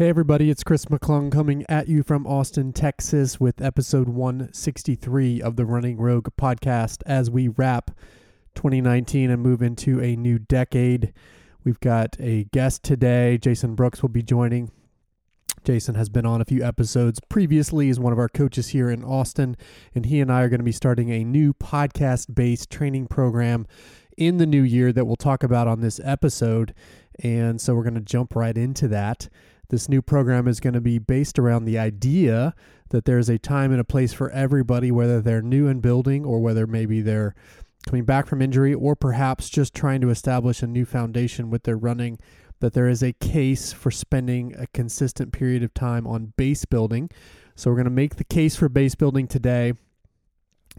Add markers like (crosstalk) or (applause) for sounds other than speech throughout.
Hey, everybody, it's Chris McClung coming at you from Austin, Texas, with episode 163 of the Running Rogue podcast as we wrap 2019 and move into a new decade. We've got a guest today. Jason Brooks will be joining. Jason has been on a few episodes previously as one of our coaches here in Austin, and he and I are going to be starting a new podcast based training program in the new year that we'll talk about on this episode. And so we're going to jump right into that. This new program is going to be based around the idea that there's a time and a place for everybody, whether they're new in building or whether maybe they're coming back from injury or perhaps just trying to establish a new foundation with their running, that there is a case for spending a consistent period of time on base building. So, we're going to make the case for base building today,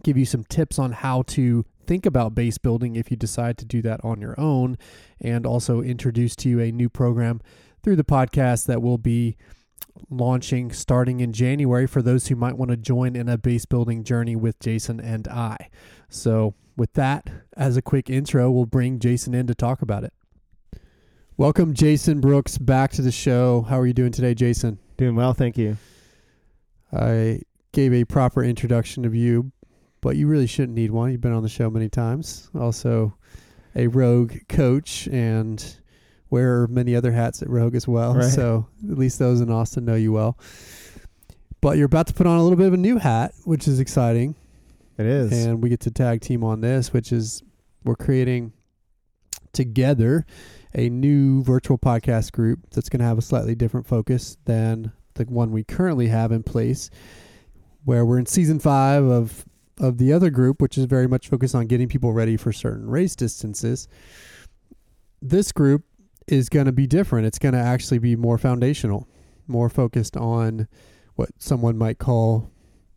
give you some tips on how to think about base building if you decide to do that on your own, and also introduce to you a new program through the podcast that will be launching starting in January for those who might want to join in a base building journey with Jason and I. So, with that, as a quick intro, we'll bring Jason in to talk about it. Welcome, Jason Brooks, back to the show. How are you doing today, Jason? Doing well, thank you. I gave a proper introduction of you, but you really shouldn't need one. You've been on the show many times. Also, a rogue coach and wear many other hats at Rogue as well. Right. So at least those in Austin know you well. But you're about to put on a little bit of a new hat, which is exciting. It is. And we get to tag team on this, which is we're creating together a new virtual podcast group that's going to have a slightly different focus than the one we currently have in place, where we're in season five of of the other group, which is very much focused on getting people ready for certain race distances. This group is going to be different. It's going to actually be more foundational, more focused on what someone might call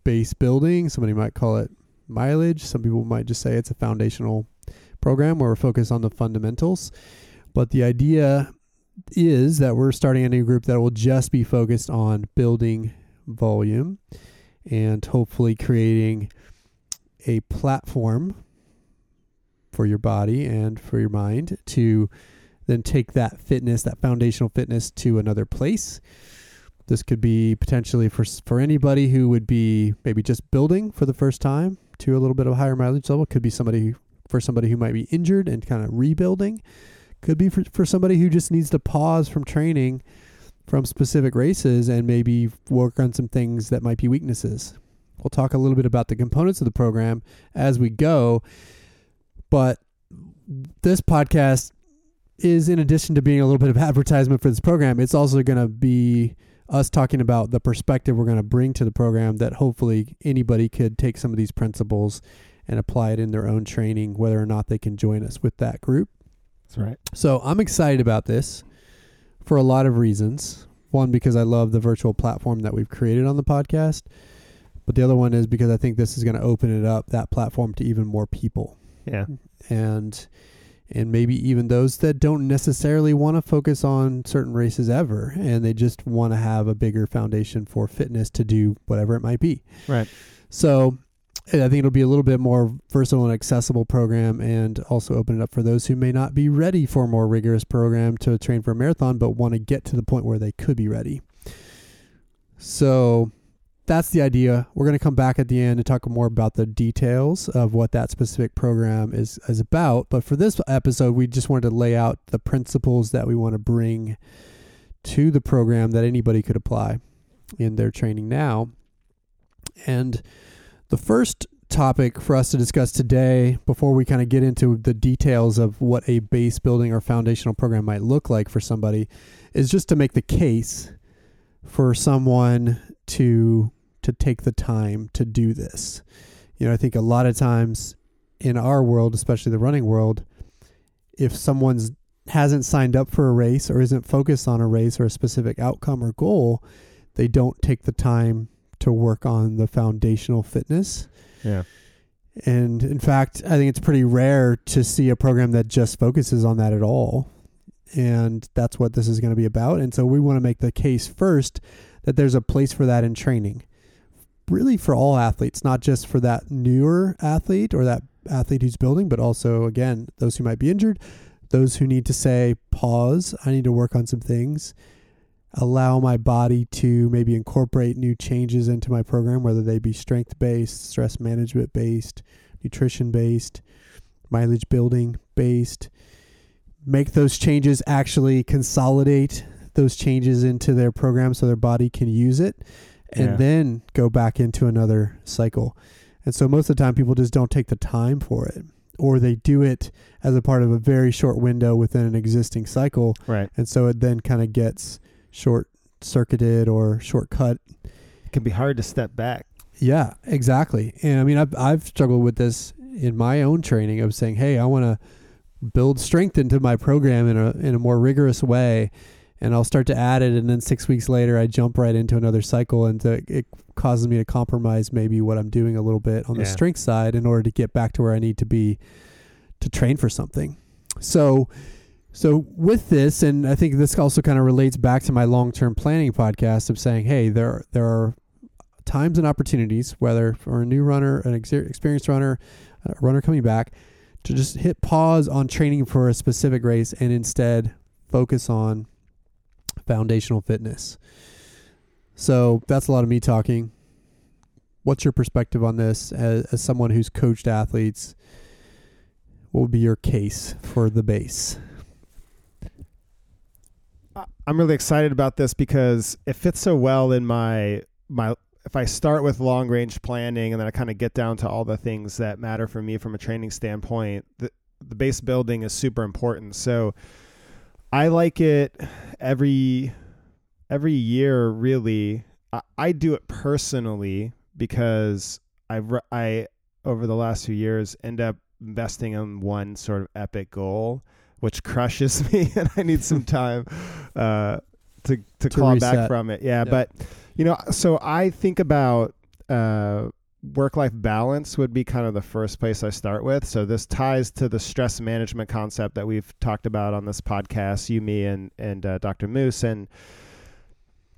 base building. Somebody might call it mileage. Some people might just say it's a foundational program where we're focused on the fundamentals. But the idea is that we're starting a new group that will just be focused on building volume and hopefully creating a platform for your body and for your mind to then take that fitness, that foundational fitness to another place. This could be potentially for for anybody who would be maybe just building for the first time to a little bit of a higher mileage level. Could be somebody for somebody who might be injured and kind of rebuilding. Could be for, for somebody who just needs to pause from training from specific races and maybe work on some things that might be weaknesses. We'll talk a little bit about the components of the program as we go. But this podcast is in addition to being a little bit of advertisement for this program, it's also going to be us talking about the perspective we're going to bring to the program that hopefully anybody could take some of these principles and apply it in their own training, whether or not they can join us with that group. That's right. So I'm excited about this for a lot of reasons. One, because I love the virtual platform that we've created on the podcast. But the other one is because I think this is going to open it up, that platform, to even more people. Yeah. And and maybe even those that don't necessarily want to focus on certain races ever and they just want to have a bigger foundation for fitness to do whatever it might be. Right. So I think it'll be a little bit more versatile and accessible program and also open it up for those who may not be ready for a more rigorous program to train for a marathon but want to get to the point where they could be ready. So that's the idea. We're going to come back at the end and talk more about the details of what that specific program is, is about. But for this episode, we just wanted to lay out the principles that we want to bring to the program that anybody could apply in their training now. And the first topic for us to discuss today, before we kind of get into the details of what a base building or foundational program might look like for somebody, is just to make the case for someone to to take the time to do this. You know, I think a lot of times in our world, especially the running world, if someone's hasn't signed up for a race or isn't focused on a race or a specific outcome or goal, they don't take the time to work on the foundational fitness. Yeah. And in fact, I think it's pretty rare to see a program that just focuses on that at all. And that's what this is going to be about. And so we want to make the case first that there's a place for that in training. Really for all athletes, not just for that newer athlete or that athlete who's building, but also, again, those who might be injured, those who need to say, pause, I need to work on some things. allow my body to maybe incorporate new changes into my program, whether they be strength based, stress management based, nutrition based, mileage building based. Make those changes actually consolidate those changes into their program so their body can use it and Yeah. then go back into another cycle. And so most of the time people just don't take the time for it or they do it as a part of a very short window within an existing cycle Right. and so it then kind of gets short circuited or shortcut. It can be hard to step back. Yeah, exactly. And I mean I've I've struggled with this in my own training of saying, "Hey, I want to build strength into my program in a in a more rigorous way." And I'll start to add it, and then six weeks later, I jump right into another cycle, and to, it causes me to compromise maybe what I'm doing a little bit on the strength side in order to get back to where I need to be to train for something. So, so with this, and I think this also kind of relates back to my long term planning podcast of saying, hey, there there are times and opportunities, whether for a new runner, an ex- experienced runner, a runner coming back, to just hit pause on training for a specific race and instead focus on foundational fitness. So that's a lot of me talking. What's your perspective on this as, as someone who's coached athletes? What would be your case for the base? I'm really excited about this because it fits so well in my my if I start with long range planning and then I kind of get down to all the things that matter for me from a training standpoint, the the base building is super important. So I like it every every year really. I, I do it personally because I've re- I over the last few years end up investing in one sort of epic goal which crushes (laughs) me and I need some time uh, to to, To claw back from it. Yeah, Yeah. but you know, so I think about uh, work life balance would be kind of the first place I start with. So this ties to the stress management concept that we've talked about on this podcast, you, me, and and uh, Dr. Moose, and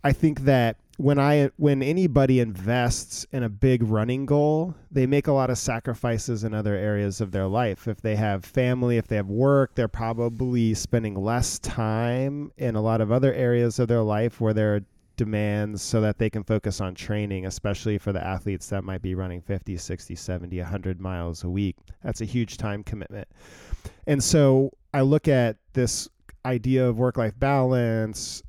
I think that when I when anybody invests in a big running goal, they make a lot of sacrifices in other areas of their life. If they have family, if they have work, they're probably spending less time in a lot of other areas of their life where there are demands so that they can focus on training, especially for the athletes that might be running 50, 60, 70, 100 miles a week. That's a huge time commitment. And so I look at this idea of work-life balance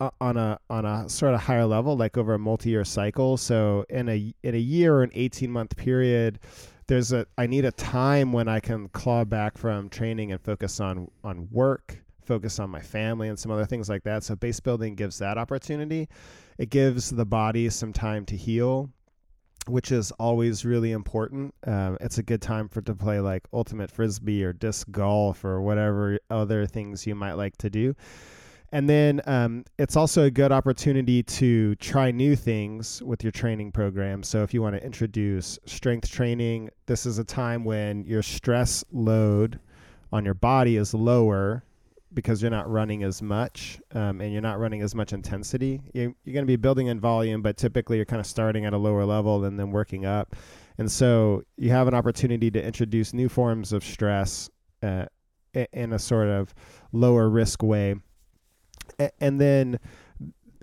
uh, on a on a sort of higher level like over a multi-year cycle so in a in a year or an 18 month period there's a I need a time when I can claw back from training and focus on on work focus on my family and some other things like that so base building gives that opportunity it gives the body some time to heal which is always really important. Um, it's a good time for to play like ultimate frisbee or disc golf or whatever other things you might like to do. And then um, it's also a good opportunity to try new things with your training program. So if you want to introduce strength training, this is a time when your stress load on your body is lower because you're not running as much um, and you're not running as much intensity. You, you're going to be building in volume, but typically you're kind of starting at a lower level and then working up. And so you have an opportunity to introduce new forms of stress uh, in a sort of lower risk way. And then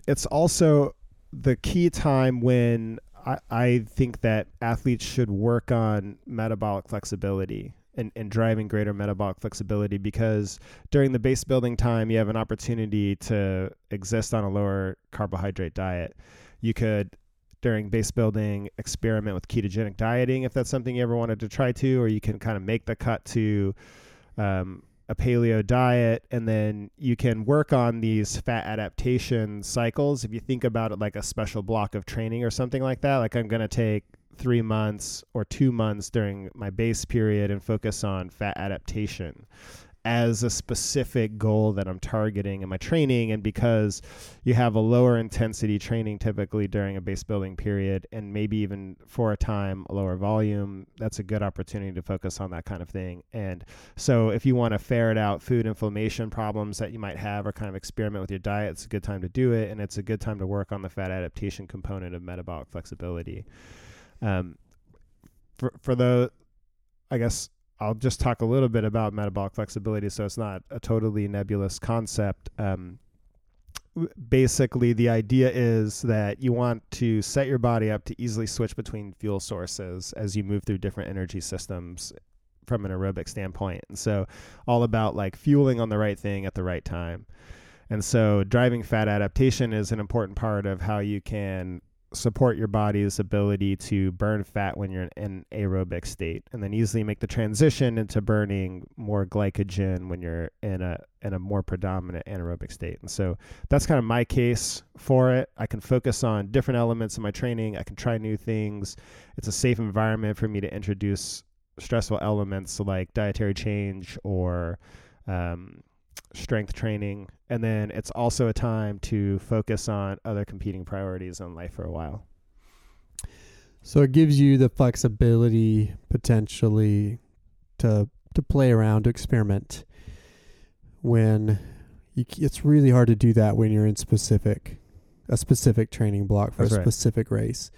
it's also the key time when I, I think that athletes should work on metabolic flexibility and, and driving greater metabolic flexibility because during the base building time you have an opportunity to exist on a lower carbohydrate diet. You could during base building experiment with ketogenic dieting if that's something you ever wanted to try to, or you can kind of make the cut to um, a paleo diet and then you can work on these fat adaptation cycles if you think about it like a special block of training or something like that like i'm going to take three months or two months during my base period and focus on fat adaptation as a specific goal that I'm targeting in my training. And because you have a lower intensity training typically during a base building period, and maybe even for a time, a lower volume, that's a good opportunity to focus on that kind of thing. And so, if you want to ferret out food inflammation problems that you might have or kind of experiment with your diet, it's a good time to do it. And it's a good time to work on the fat adaptation component of metabolic flexibility. Um, for, for the, I guess I'll just talk a little bit about metabolic flexibility so it's not a totally nebulous concept. Um, basically the idea is that you want to set your body up to easily switch between fuel sources as you move through different energy systems from an aerobic standpoint. And so all about like fueling on the right thing at the right time. And so driving fat adaptation is an important part of how you can support your body's ability to burn fat when you're in an aerobic state and then easily make the transition into burning more glycogen when you're in a in a more predominant anaerobic state. And so that's kind of my case for it. I can focus on different elements of my training. I can try new things. It's a safe environment for me to introduce stressful elements like dietary change or um, strength training. And then it's also a time to focus on other competing priorities in life for a while. So it gives you the flexibility potentially to to play around, to experiment. When you, it's really hard to do that when you're in specific a specific training block for That's a right. specific race.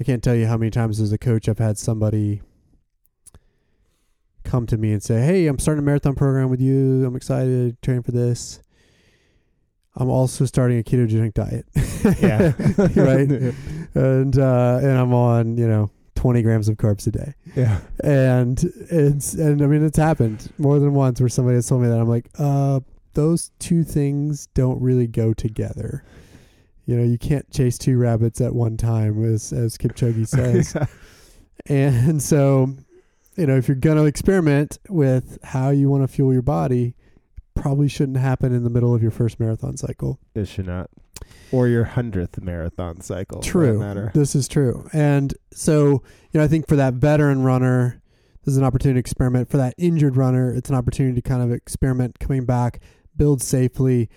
I can't tell you how many times as a coach I've had somebody come to me and say, "Hey, I'm starting a marathon program with you. I'm excited to train for this. I'm also starting a ketogenic diet." Yeah. (laughs) right. (laughs) And uh, and I'm on you know 20 grams of carbs a day, Yeah. and it's and I mean it's happened more than once where somebody has told me that I'm like, uh, those two things don't really go together. You know, you can't chase two rabbits at one time, as as Kipchoge says. (laughs) And so, you know, if you're going to experiment with how you want to fuel your body, probably shouldn't happen in the middle of your first marathon cycle. it should not. Or your hundredth marathon cycle. True. Matter. This is true. And so, you know, I think for that veteran runner, this is an opportunity to experiment. For that injured runner, it's an opportunity to kind of experiment coming back, build safely.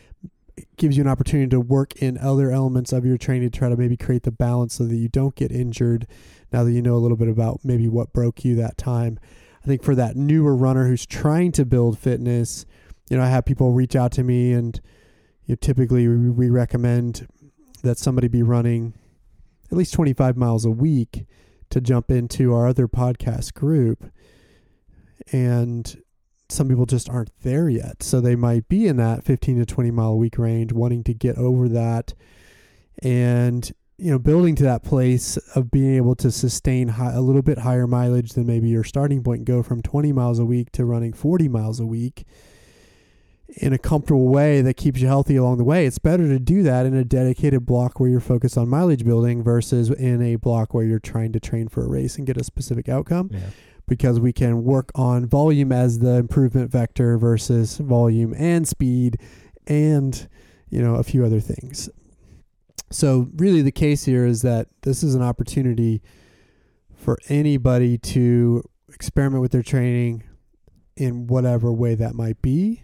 It gives you an opportunity to work in other elements of your training to try to maybe create the balance so that you don't get injured now that you know a little bit about maybe what broke you that time. I think for that newer runner who's trying to build fitness, you know, I have people reach out to me and you know, typically we, recommend that somebody be running at least 25 miles a week to jump into our other podcast group. And some people just aren't there yet. So they might be in that 15 to 20 mile a week range, wanting to get over that and, you know, building to that place of being able to sustain high, a little bit higher mileage than maybe your starting point, go from 20 miles a week to running 40 miles a week in a comfortable way that keeps you healthy along the way. It's better to do that in a dedicated block where you're focused on mileage building versus in a block where you're trying to train for a race and get a specific outcome Yeah. because we can work on volume as the improvement vector versus volume and speed and you know a few other things. So really the case here is that this is an opportunity for anybody to experiment with their training in whatever way that might be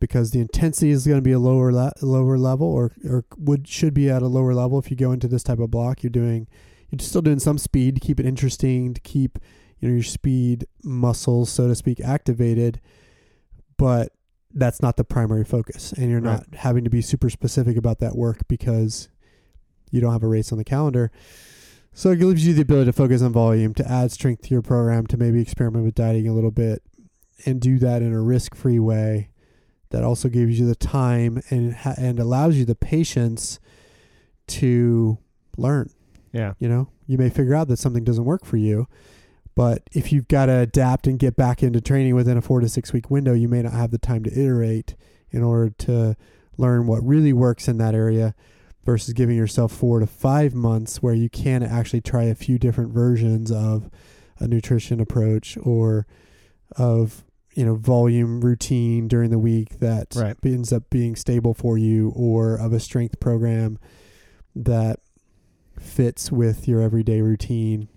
because the intensity is going to be a lower le- lower level or or would should be at a lower level if you go into this type of block. You're doing you're still doing some speed to keep it interesting to keep you know your speed muscles so to speak activated but that's not the primary focus and you're not having to be super specific about that work because you don't have a race on the calendar. So it gives you the ability to focus on volume to add strength to your program to maybe experiment with dieting a little bit and do that in a risk-free way. That also gives you the time and and allows you the patience to learn. Yeah. you know, you may figure out that something doesn't work for you, but if you've got to adapt and get back into training within a four to six week window, you may not have the time to iterate in order to learn what really works in that area versus giving yourself four to five months where you can actually try a few different versions of a nutrition approach or of you know volume routine during the week that Right. ends up being stable for you or of a strength program that fits with your everyday routine.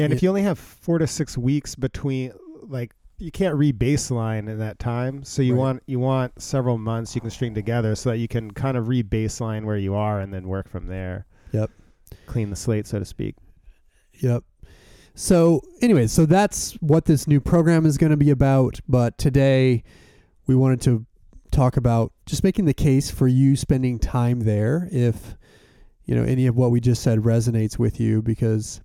And if you only have four to six weeks between, like, you can't re-baseline in that time. So you Right. want you want several months you can string together so that you can kind of re-baseline where you are and then work from there. Yep. Clean the slate, so to speak. Yep. So, anyway, so that's what this new program is going to be about. But today, we wanted to talk about just making the case for you spending time there if, you know, any of what we just said resonates with you because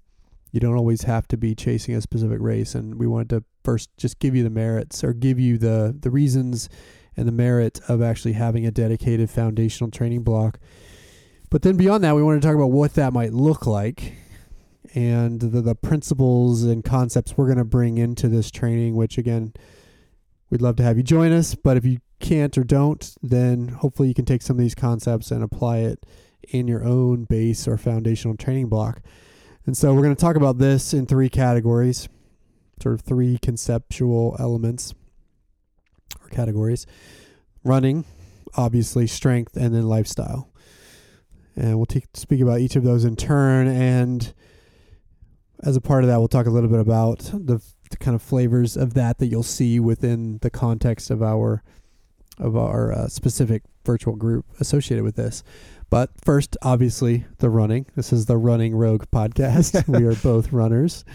you don't always have to be chasing a specific race. And we wanted to first just give you the merits or give you the, the reasons and the merit of actually having a dedicated foundational training block. But then beyond that, we want to talk about what that might look like and the, the principles and concepts we're going to bring into this training, which again, we'd love to have you join us. But if you can't or don't, then hopefully you can take some of these concepts and apply it in your own base or foundational training block. And so we're going to talk about this in three categories, sort of three conceptual elements or categories running, obviously, strength, and then lifestyle. And we'll t- speak about each of those in turn. And as a part of that, we'll talk a little bit about the, the kind of flavors of that that you'll see within the context of our of our uh, specific virtual group associated with this. But first, obviously, the running. This is the Running Rogue podcast. (laughs) we are both runners.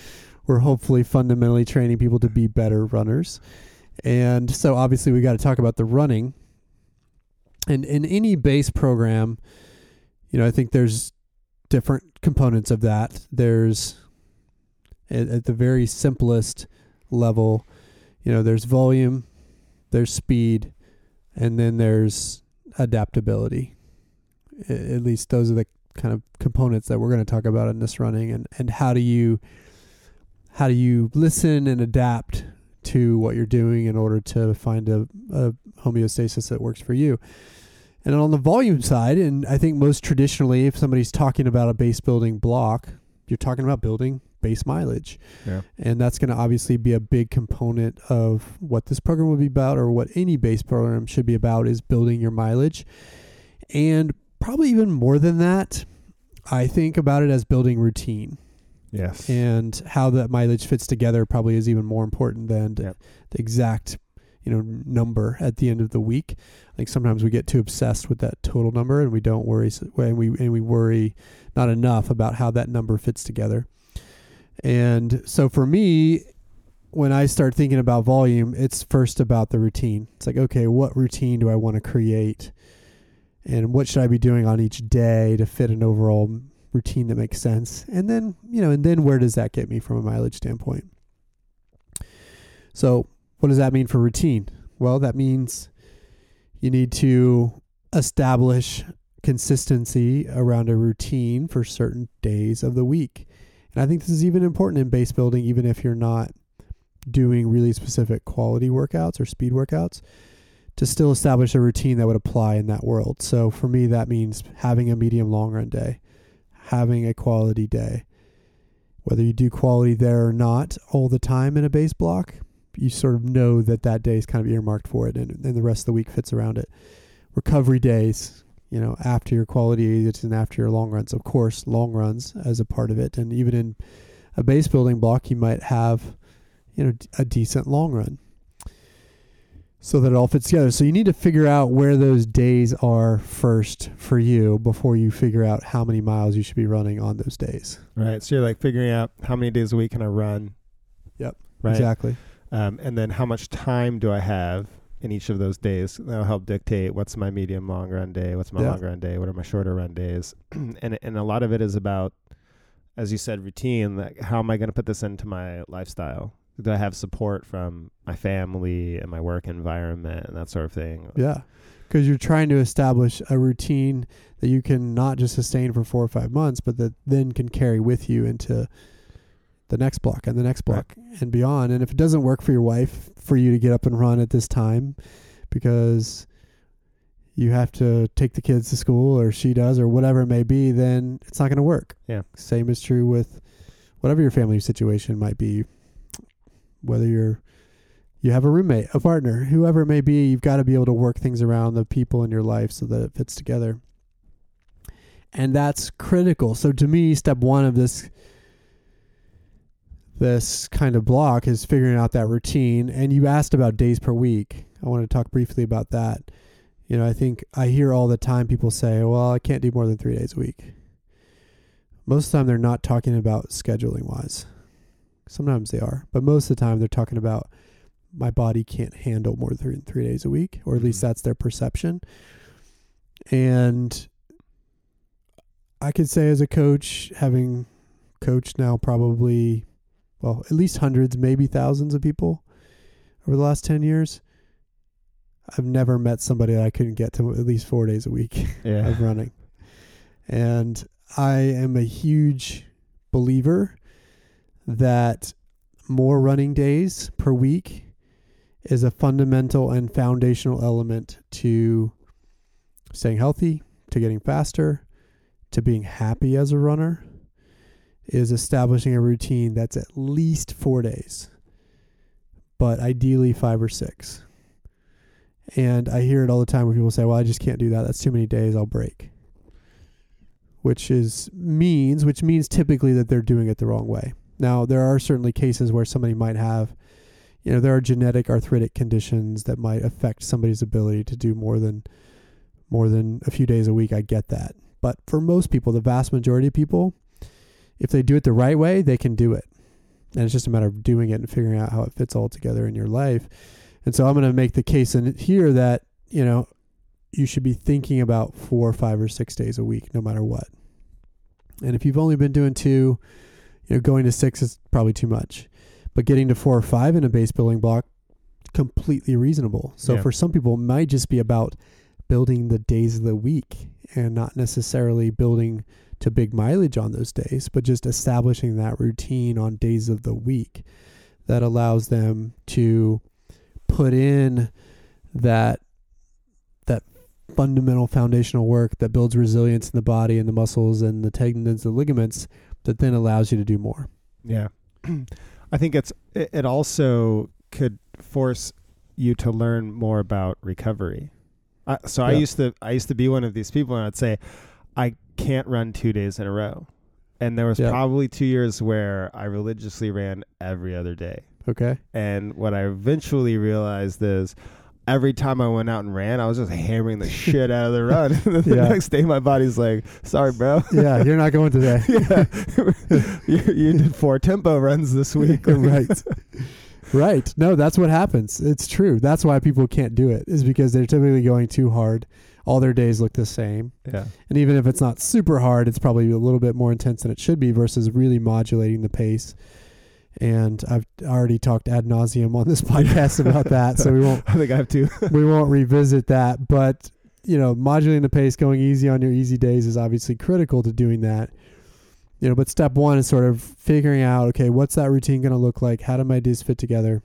We're hopefully fundamentally training people to be better runners. And so, obviously, we got to talk about the running. And in any base program, you know, I think there's different components of that. There's at, at the very simplest level, you know, there's volume, there's speed, and then there's adaptability. At least those are the kind of components that we're going to talk about in this running and, and how do you how do you listen and adapt to what you're doing in order to find a, a homeostasis that works for you. And on the volume side, and I think most traditionally, if somebody's talking about a base building block, you're talking about building base mileage. Yeah. And that's going to obviously be a big component of what this program will be about or what any base program should be about is building your mileage. And probably even more than that, I think about it as building routine. Yes. And how that mileage fits together probably is even more important than Yep. the exact, you know, number at the end of the week. I think sometimes we get too obsessed with that total number and we don't worry and we and we worry not enough about how that number fits together. And so for me, when I start thinking about volume, it's first about the routine. It's like, okay, what routine do I want to create? And what should I be doing on each day to fit an overall routine that makes sense? And then, you know, and then where does that get me from a mileage standpoint? So, what does that mean for routine? Well, that means you need to establish consistency around a routine for certain days of the week. And I think this is even important in base building, even if you're not doing really specific quality workouts or speed workouts, to still establish a routine that would apply in that world. So for me, that means having a medium long run day, having a quality day. Whether you do quality there or not all the time in a base block, you sort of know that that day is kind of earmarked for it and, and the rest of the week fits around it. Recovery days, you know, after your quality it's and after your long runs. Of course, long runs as a part of it. And even in a base building block, you might have, you know, a decent long run so that it all fits together. So you need to figure out where those days are first for you before you figure out how many miles you should be running on those days. Right. So you're like figuring out how many days a week can I run? Yep. Right. Exactly. Um, and then how much time do I have in each of those days? That'll help dictate what's my medium long run day, what's my Yeah. long run day, what are my shorter run days, (clears throat) and and a lot of it is about, as you said, routine. Like how am I going to put this into my lifestyle? Do I have support from my family and my work environment and that sort of thing? Yeah. Because you're trying to establish a routine that you can not just sustain for four or five months, but that then can carry with you into the next block and the next Right. block and beyond. And if it doesn't work for your wife for you to get up and run at this time because you have to take the kids to school or she does or whatever it may be, then it's not going to work. Yeah. Same is true with whatever your family situation might be. Whether you're you have a roommate, a partner, whoever it may be, you've got to be able to work things around the people in your life so that it fits together. And that's critical. So to me, step one of this this kind of block is figuring out that routine. And you asked about days per week. I want to talk briefly about that. You know, I think I hear all the time people say, well, I can't do more than three days a week. Most of the time, they're not talking about scheduling wise. Sometimes they are, but most of the time, they're talking about my body can't handle more than three, three days a week, or at least Mhm. that's their perception. And I could say, as a coach, having coached now probably, well, at least hundreds, maybe thousands of people over the last 10 years, I've never met somebody that I couldn't get to at least four days a week (laughs) Yeah. of running. And I am a huge believer that more running days per week is a fundamental and foundational element to staying healthy, to getting faster, to being happy as a runner, is establishing a routine that's at least four days, but ideally five or six. And I hear it all the time where people say, "Well, I just can't do that. That's too many days. I'll break." Which is means, which means typically that they're doing it the wrong way. Now, there are certainly cases where somebody might have, you know, there are genetic arthritic conditions that might affect somebody's ability to do more than more than a few days a week. I get that. But for most people, the vast majority of people, if they do it the right way, they can do it. And it's just a matter of doing it and figuring out how it fits all together in your life. And so I'm going to make the case in here that, you know, you should be thinking about four five or six days a week, no matter what. And if you've only been doing two, you know, going to six is probably too much. But getting to four or five in a base building block, completely reasonable. So Yeah. for some people, it might just be about building the days of the week and not necessarily building to big mileage on those days, but just establishing that routine on days of the week that allows them to put in that that fundamental foundational work that builds resilience in the body and the muscles and the tendons, and the ligaments that then allows you to do more. Yeah. (clears throat) I think it's it also could force you to learn more about recovery. Uh, so I used to I used to be one of these people and I'd say I can't run 2 days in a row. And there was Yeah. probably 2 years where I religiously ran every other day. Okay. And what I eventually realized is every time I went out and ran, I was just hammering the (laughs) shit out of the run. (laughs) the Yeah. next day my body's like, "Sorry, bro." Yeah, you're not going today. (laughs) yeah. you, you did four tempo runs this week. right. Right. No, that's what happens. It's true. That's why people can't do it, is because they're typically going too hard. All their days look the same. Yeah. And even if it's not super hard, it's probably a little bit more intense than it should be versus really modulating the pace. And I've already talked ad nauseum on this (laughs) podcast about that, so we won't (laughs) I think I have to. (laughs) we won't revisit that. But you know, modulating the pace, going easy on your easy days is obviously critical to doing that. You know, but step one is sort of figuring out, okay, what's that routine going to look like? How do my days fit together?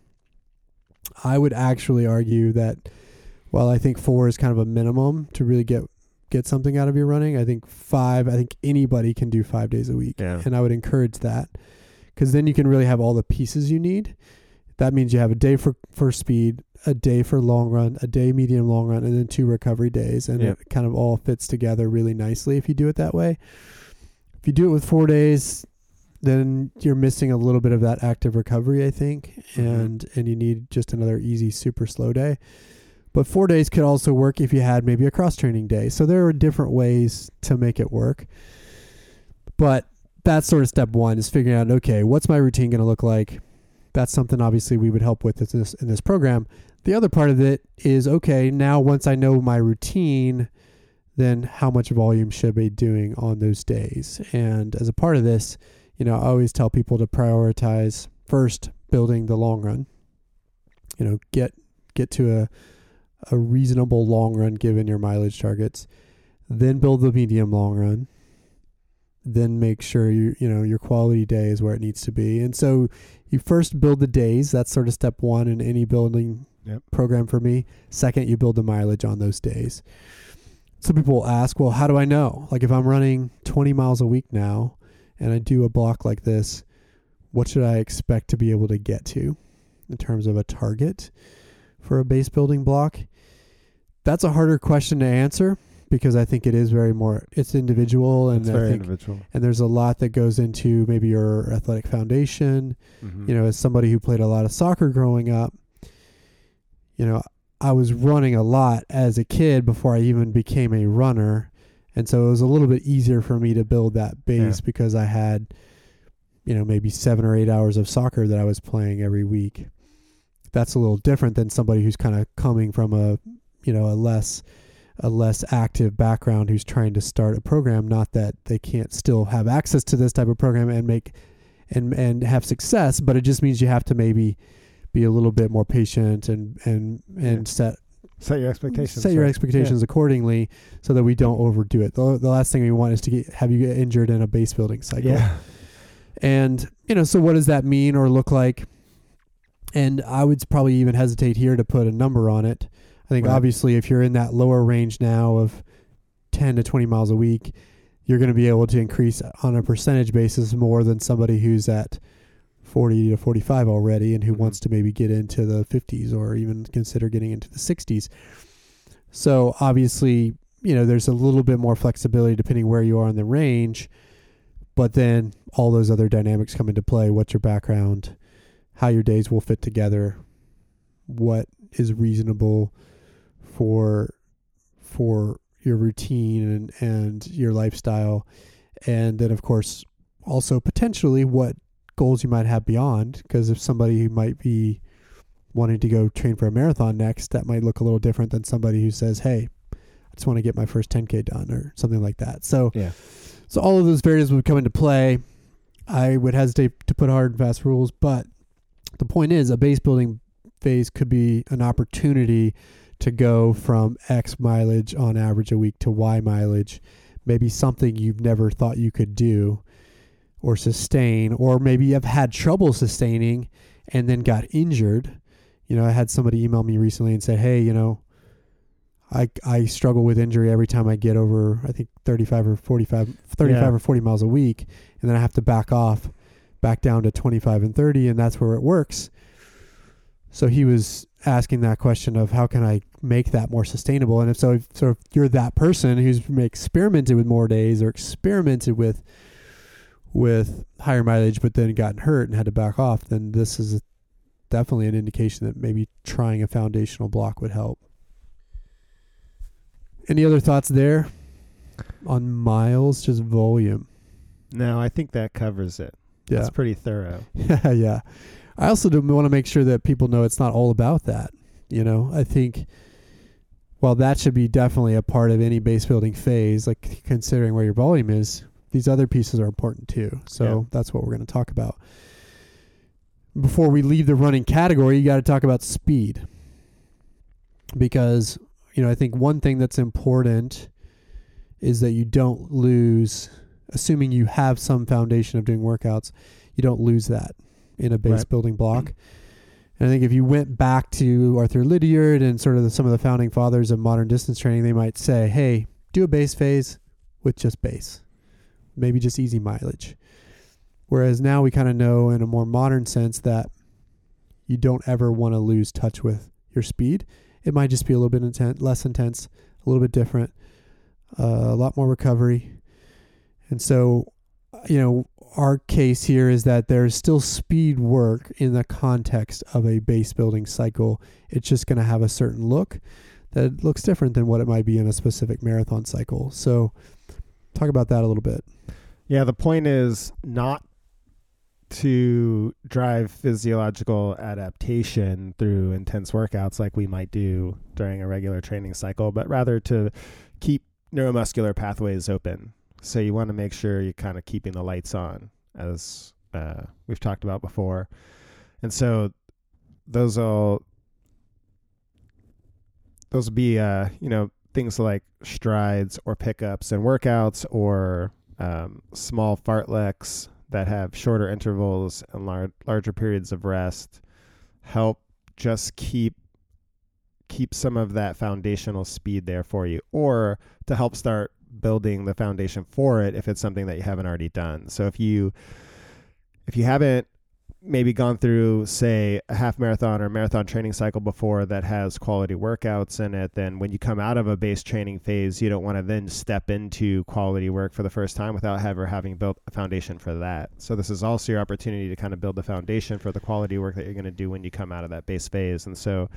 I would actually argue that while I think four is kind of a minimum to really get get something out of your running, I think five. I think anybody can do five days a week, Yeah. and I would encourage that because then you can really have all the pieces you need. That means you have a day for for speed, a day for long run, a day medium long run, and then two recovery days, and Yeah. it kind of all fits together really nicely if you do it that way. If you do it with four days, then you're missing a little bit of that active recovery, I think, Mhm. and and you need just another easy, super slow day. But four days could also work if you had maybe a cross training day. So there are different ways to make it work. But that's sort of step one is figuring out okay, what's my routine going to look like? That's something obviously we would help with in this in this program. The other part of it is okay, now once I know my routine, then how much volume should I be doing on those days? And as a part of this, you know, I always tell people to prioritize first building the long run. You know, get get to a a reasonable long run given your mileage targets. Then build the medium long run. Then make sure you you know your quality day is where it needs to be. And so you first build the days. That's sort of step one in any building Yep. program for me. Second, you build the mileage on those days. Some people will ask, well, how do I know? Like if I'm running 20 miles a week now and I do a block like this, what should I expect to be able to get to in terms of a target for a base building block? That's a harder question to answer because I think it is very more it's individual and It's I very think individual. and there's a lot that goes into maybe your athletic foundation Mhm. you know, as somebody who played a lot of soccer growing up, you know, I was running a lot as a kid before I even became a runner. And so it was a little bit easier for me to build that base Yeah. because I had, you know, maybe seven or eight hours of soccer that I was playing every week. That's a little different than somebody who's kind of coming from a, you know, a less a less active background who's trying to start a program not that they can't still have access to this type of program and make and and have success, but it just means you have to maybe be a little bit more patient and and and Yeah. set Set your expectations. set your right? expectations accordingly so that we don't overdo it. The, the last thing we want is to get have you get injured in a base building cycle. Yeah. And, you know, so what does that mean or look like? And I would probably even hesitate here to put a number on it. I think Right. obviously if you're in that lower range now of 10 to 20 miles a week, you're going to be able to increase on a percentage basis more than somebody who's at 40 to 45 already and who Mhm. wants to maybe get into the 50s or even consider getting into the 60s. So obviously, you know, there's a little bit more flexibility depending where you are in the range, but then all those other dynamics come into play. What's your background? How your days will fit together? What is reasonable for for your routine and, and your lifestyle? And then of course also potentially what goals you might have beyond because if somebody who might be wanting to go train for a marathon next that might look a little different than somebody who says hey i just want to get my first 10k done or something like that so Yeah. so all of those variables would come into play i would hesitate to put hard and fast rules but the point is a base building phase could be an opportunity to go from x mileage on average a week to y mileage maybe something you've never thought you could do or sustain, or maybe you've had trouble sustaining and then got injured. You know, I had somebody email me recently and say, "Hey, you know, I I struggle with injury every time I get over I think 35 or 45 35 Yeah. or 40 miles a week and then I have to back off back down to 25 and 30 and that's where it works." So he was asking that question of how can I make that more sustainable and if so if, so if you're that person who's experimented with more days or experimented with with higher mileage but then gotten hurt and had to back off, then this is definitely an indication that maybe trying a foundational block would help. Any other thoughts there on miles, just volume? No, I think that covers it. Yeah. That's pretty thorough. (laughs) Yeah, yeah. I also do want to make sure that people know it's not all about that. You know, I think while that should be definitely a part of any base building phase, like considering where your volume is, these other pieces are important too. So Yeah. that's what we're going to talk about. Before we leave the running category, you got to talk about speed. Because, you know, I think one thing that's important is that you don't lose, assuming you have some foundation of doing workouts, you don't lose that in a base Right. building block. And I think if you went back to Arthur Lydiard and sort of the, some of the founding fathers of modern distance training, they might say, hey, do a base phase with just base, maybe just easy mileage. Whereas now we kind of know in a more modern sense that you don't ever want to lose touch with your speed. It might just be a little bit intense, less intense, a little bit different, uh, a lot more recovery. And so, you know, our case here is that there's still speed work in the context of a base building cycle. It's just going to have a certain look that looks different than what it might be in a specific marathon cycle. So, talk about that a little bit. Yeah, the point is not to drive physiological adaptation through intense workouts like we might do during a regular training cycle, but rather to keep neuromuscular pathways open. So you want to make sure you're kind of keeping the lights on, as uh, we've talked about before. And so those will those will be uh, you know things like strides or pickups and workouts or um, small fartleks that have shorter intervals and lar- larger periods of rest help just keep keep some of that foundational speed there for you or to help start building the foundation for it if it's something that you haven't already done. So if you if you haven't maybe gone through say a half marathon or marathon training cycle before that has quality workouts in it then when you come out of a base training phase you don't want to then step into quality work for the first time without ever having built a foundation for that. So this is also your opportunity to kind of build the foundation for the quality work that you're going to do when you come out of that base phase. And so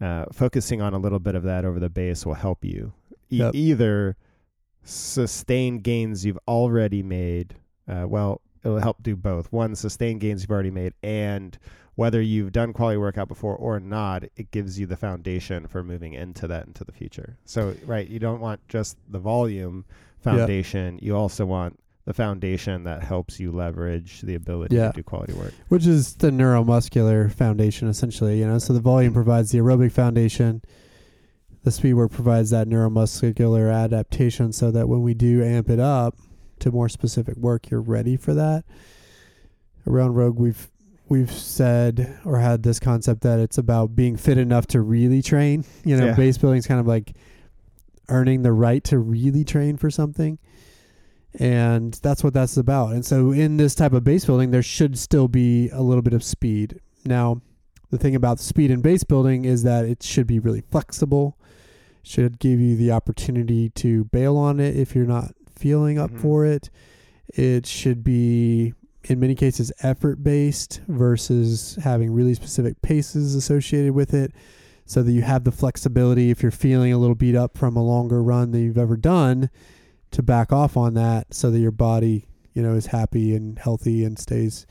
uh, focusing on a little bit of that over the base will help you. E- Yep. either sustain gains you've already made uh, well it'll help do both. One sustain gains you've already made and whether you've done quality workout before or not it gives you the foundation for moving into that into the future. So right you don't want just the volume foundation you also want the foundation that helps you leverage the ability Yeah. to do quality work. Which is the neuromuscular foundation essentially you know? So the volume provides the aerobic foundation the speed work provides that neuromuscular adaptation so that when we do amp it up to more specific work, you're ready for that. Around Rogue, we've we've said or had this concept that it's about being fit enough to really train. You know, Yeah. base building is kind of like earning the right to really train for something. And that's what that's about. And so in this type of base building, there should still be a little bit of speed. Now, the thing about speed in base building is that it should be really flexible. Should give you the opportunity to bail on it if you're not feeling up Mhm. for it. It should be in many cases effort based versus having really specific paces associated with it so that you have the flexibility if you're feeling a little beat up from a longer run than you've ever done to back off on that so that your body you know is happy and healthy and stays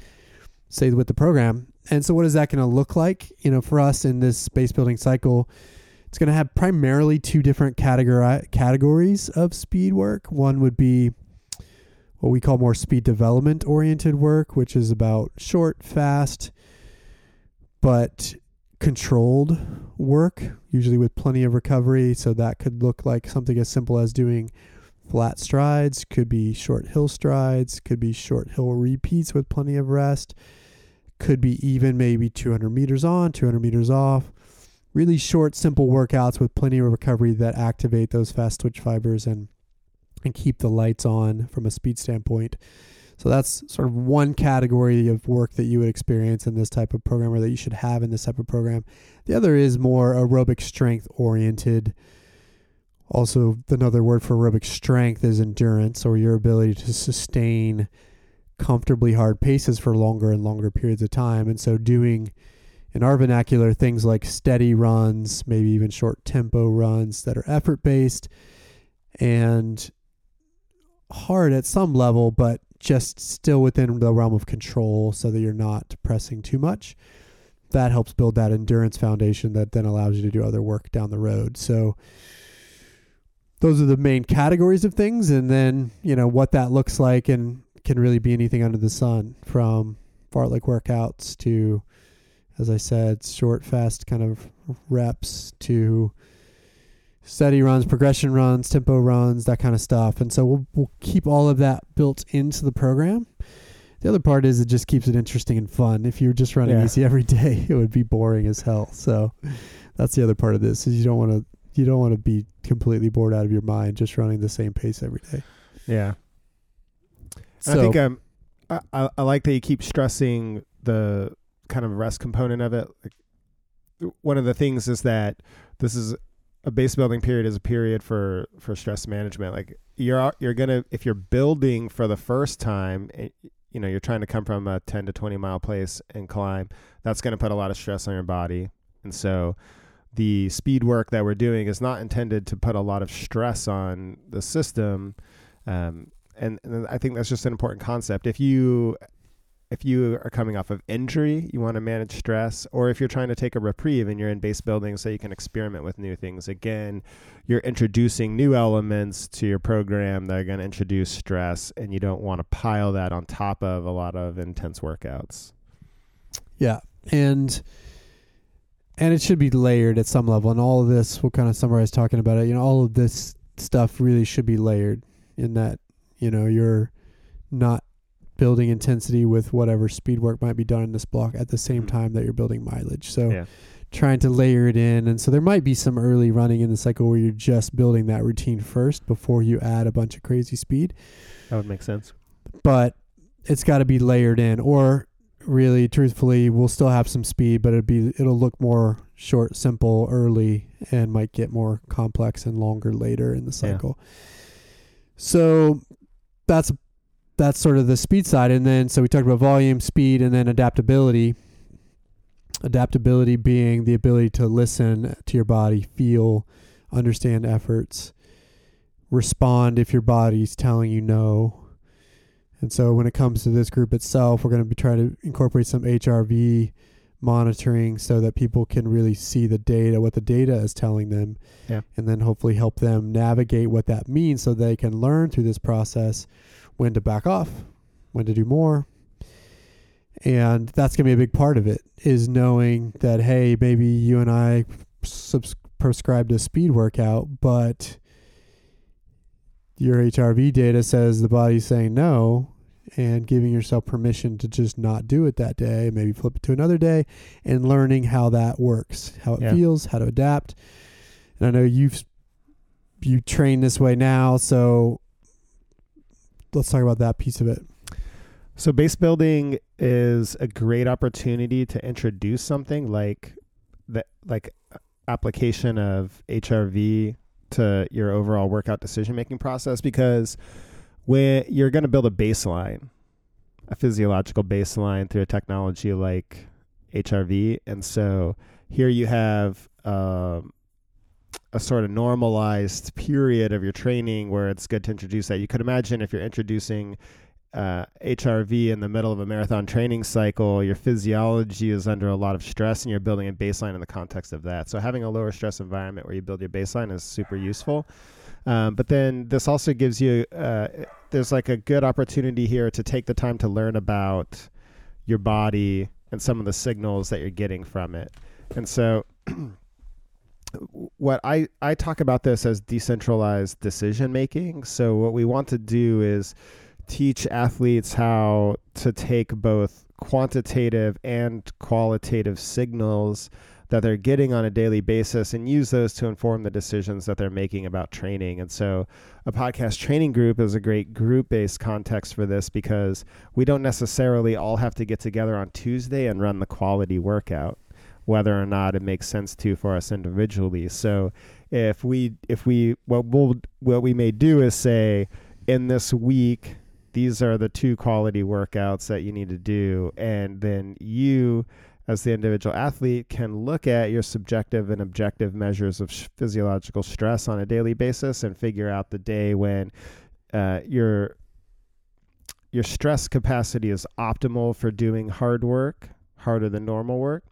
stays with the program and so what is that going to look like you know for us in this base building cycle it's going to have primarily two different categori- categories of speed work one would be what we call more speed development oriented work, which is about short, fast, but controlled work, usually with plenty of recovery. So that could look like something as simple as doing flat strides, could be short hill strides, could be short hill repeats with plenty of rest, could be even maybe 200 meters on, 200 meters off. Really short, simple workouts with plenty of recovery that activate those fast twitch fibers and and keep the lights on from a speed standpoint. So that's sort of one category of work that you would experience in this type of program or that you should have in this type of program. The other is more aerobic strength oriented. Also, another word for aerobic strength is endurance or your ability to sustain comfortably hard paces for longer and longer periods of time. And so, doing in our vernacular things like steady runs, maybe even short tempo runs that are effort based and hard at some level, but just still within the realm of control so that you're not pressing too much. That helps build that endurance foundation that then allows you to do other work down the road. So those are the main categories of things and then, you know, what that looks like and can really be anything under the sun from fartlek workouts to as I said, short fast kind of reps to steady runs, progression runs, tempo runs, that kind of stuff. And so we'll, we'll keep all of that built into the program. The other part is it just keeps it interesting and fun. If you're just running Yeah. easy every (laughs) day, it would be boring as hell. So that's the other part of this is you don't want to you don't want to be completely bored out of your mind just running the same pace every day. Yeah. So I think um, I, I I like that you keep stressing the kind of rest component of it. Like, one of the things is that this is a base building period is a period for for stress management. Like you're you're gonna if you're building for the first time, eh, you know you're trying to come from a 10 to 20 mile place and climb. That's to put a lot of stress on your body, and so the speed work that we're doing is not intended to put a lot of stress on the system. Um, and, and I think that's just an important concept. If you if you are coming off of injury, you want to manage stress, or if you're trying to take a reprieve and you're in base building so you can experiment with new things. Again, you're introducing new elements to your program that are going to introduce stress, and you don't want to pile that on top of a lot of intense workouts. Yeah, and and it should be layered at some level. And all of this, we'll kind of summarize talking about it. You know, all of this stuff really should be layered in that you know you're not building intensity with whatever speed work might be done in this block at the same Mhm. time that you're building mileage. So Yeah. trying to layer it in, and so there might be some early running in the cycle where you're just building that routine first before you add a bunch of crazy speed That would make sense. but it's got to be layered in or really truthfully we'll still have some speed but it'll be it'll look more short simple early and might get more complex and longer later in the Yeah. cycle so that's that's sort of the speed side. And then so we talked about volume speed and then adaptability. Adaptability being the ability to listen to your body feel understand efforts respond if your body's telling you no. And so when it comes to this group itself, we're going to be trying to incorporate some HRV monitoring so that people can really see the data, what the data is telling them, Yeah. and then hopefully help them navigate what that means so they can learn through this process when to back off, when to do more. And that's going to be a big part of it is knowing that, hey, maybe you and I subs- prescribed a speed workout, but your HRV data says the body's saying no and giving yourself permission to just not do it that day, maybe flip it to another day and learning how that works, how it Yeah. feels, how to adapt. And I know you've you train this way now, so let's talk about that piece of it. So base building is a great opportunity to introduce something like the like application of HRV to your overall workout decision making process because when you're going to build a baseline, a physiological baseline through a technology like HRV, and so here you have um, a sort of normalized period of your training where it's good to introduce that. You could imagine if you're introducing uh, HRV in the middle of a marathon training cycle, your physiology is under a lot of stress and you're building a baseline in the context of that. So, having a lower stress environment where you build your baseline is super useful. Um, but then this also gives you, uh, there's like a good opportunity here to take the time to learn about your body and some of the signals that you're getting from it. And so, (clears throat) what I, I talk about this as decentralized decision making. So, what we want to do is teach athletes how to take both quantitative and qualitative signals that they're getting on a daily basis and use those to inform the decisions that they're making about training. And so, a podcast training group is a great group based context for this because we don't necessarily all have to get together on Tuesday and run the quality workout whether or not it makes sense to for us individually. So if we if we what we'll what we may do is say in this week these are the two quality workouts that you need to do and then you as the individual athlete can look at your subjective and objective measures of sh- physiological stress on a daily basis and figure out the day when uh, your your stress capacity is optimal for doing hard work harder than normal work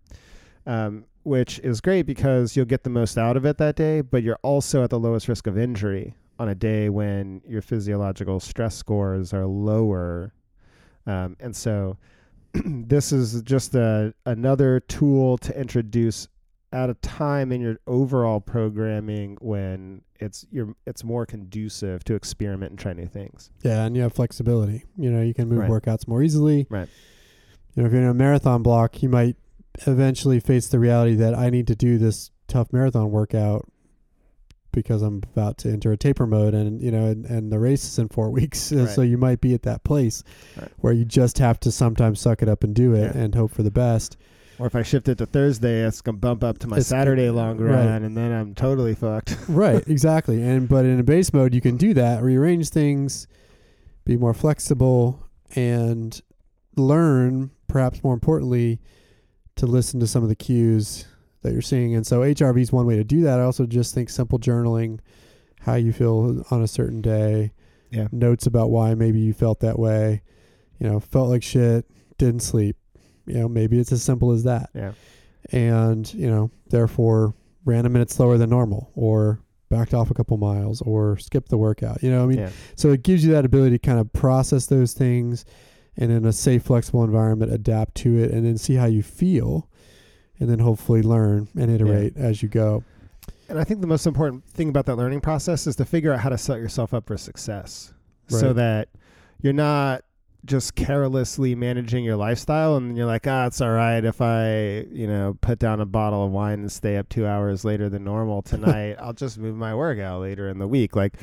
um, which is great because you'll get the most out of it that day, but you're also at the lowest risk of injury on a day when your physiological stress scores are lower. Um, and so (clears throat) this is just a, another tool to introduce at a time in your overall programming when it's you're it's more conducive to experiment and try new things. Yeah, and you have flexibility. You know, you can move Right. workouts more easily. Right. You know, if you're in a marathon block, you might eventually face the reality that I need to do this tough marathon workout because I'm about to enter a taper mode and you know and, and the race is in four (laughs) weeks. Right. So you might be at that place Right. where you just have to sometimes suck it up and do it Yeah. and hope for the best. Or if I shift it to Thursday, it's gonna bump up to my It's- Saturday long right. run, and then I'm totally fucked. (laughs) right, exactly. And but in a base mode you can do that, rearrange things, be more flexible and learn, perhaps more importantly, to listen to some of the cues that you're seeing. And so HRV is one way to do that. I also just think simple journaling, how you feel on a certain day, Yeah. notes about why maybe you felt that way, you know, felt like shit, didn't sleep. You know, maybe it's as simple as that. Yeah. And, you know, therefore ran a minute slower than normal or backed off a couple miles or skipped the workout. You know, I mean, yeah. so it gives you that ability to kind of process those things and in a safe, flexible environment, adapt to it and then see how you feel and then hopefully learn and iterate as you go. And I think the most important thing about that learning process is to figure out how to set yourself up for success so that you're not just carelessly managing your lifestyle and you're like, ah, it's all right if I, you know, put down a bottle of wine and stay up two hours later than normal (laughs) tonight. I'll just move my work out later in the week. Like,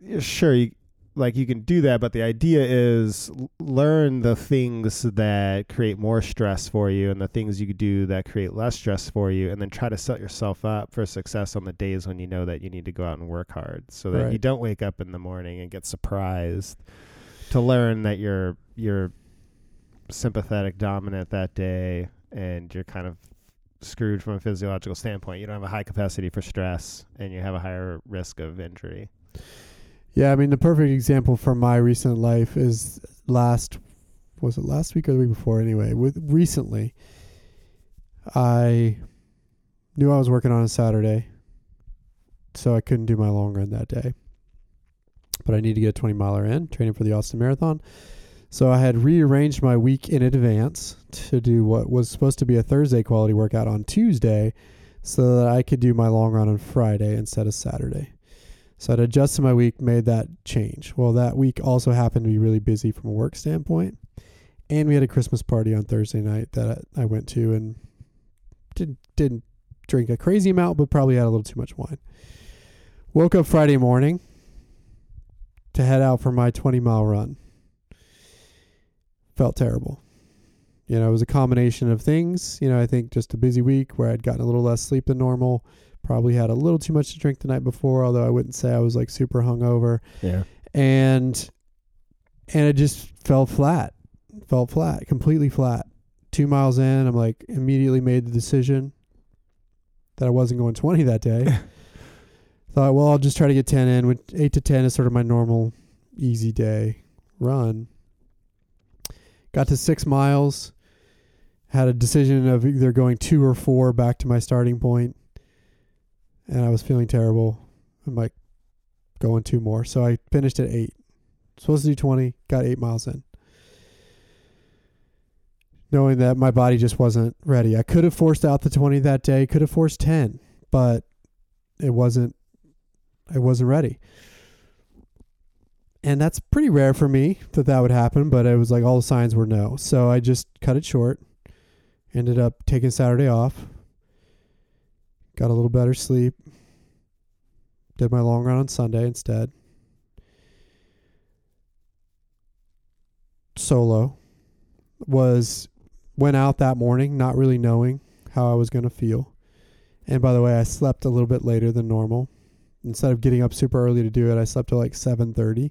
yeah, sure, you, like you can do that, but the idea is learn the things that create more stress for you and the things you could do that create less stress for you, and then try to set yourself up for success on the days when you know that you need to go out and work hard, so that you don't wake up in the morning and get surprised to learn that you're you're sympathetic dominant that day and you're kind of screwed from a physiological standpoint. You don't have a high capacity for stress and you have a higher risk of injury. Yeah, I mean, the perfect example from my recent life is last, was it last week or the week before? Anyway, with recently, I knew I was working on a Saturday, so I couldn't do my long run that day. But I need to get a 20 miler in, training for the Austin Marathon. So I had rearranged my week in advance to do what was supposed to be a Thursday quality workout on Tuesday. so that I could do my long run on Friday instead of Saturday. So I'd adjusted my week, made that change. Well, that week also happened to be really busy from a work standpoint. And we had a Christmas party on Thursday night that I went to and didn't, didn't drink a crazy amount, but probably had a little too much wine. Woke up Friday morning to head out for my 20 mile run. Felt terrible. You know, it was a combination of things. You know, I think just a busy week where I'd gotten a little less sleep than normal Probably had a little too much to drink the night before, although I wouldn't say I was like super hungover. Yeah. And and it just fell flat. Fell flat, completely flat. Two miles in, I'm like immediately made the decision that I wasn't going 20 that day. (laughs) Thought, well, I'll just try to get 10 in. With 8 to 10 is sort of my normal easy day run. Got to six miles. Had a decision of either going two or four back to my starting point and I was feeling terrible. I'm like going two more. So I finished at eight. Supposed to do 20, got eight miles in. Knowing that my body just wasn't ready. I could have forced out the 20 that day, could have forced 10, but it wasn't, I wasn't ready. And that's pretty rare for me that that would happen, but it was like all the signs were no. So I just cut it short. Ended up taking Saturday off Got a little better sleep. Did my long run on Sunday instead. Solo was went out that morning not really knowing how I was going to feel. And by the way, I slept a little bit later than normal. Instead of getting up super early to do it, I slept till like 7:30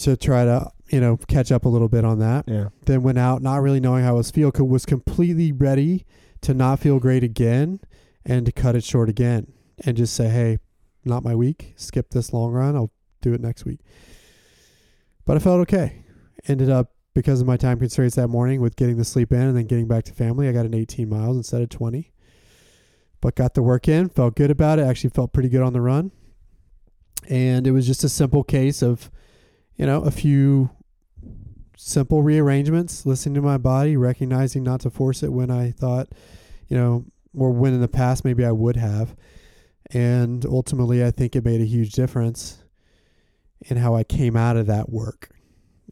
to try to, you know, catch up a little bit on that. Yeah. Then went out not really knowing how I was feel was completely ready to not feel great again and to cut it short again and just say, hey, not my week. Skip this long run. I'll do it next week. But I felt okay. Ended up because of my time constraints that morning with getting the sleep in and then getting back to family. I got an 18 miles instead of 20. But got the work in, felt good about it. Actually felt pretty good on the run. And it was just a simple case of, you know, a few simple rearrangements, listening to my body, recognizing not to force it when I thought, you know, or when in the past maybe I would have. And ultimately, I think it made a huge difference in how I came out of that work.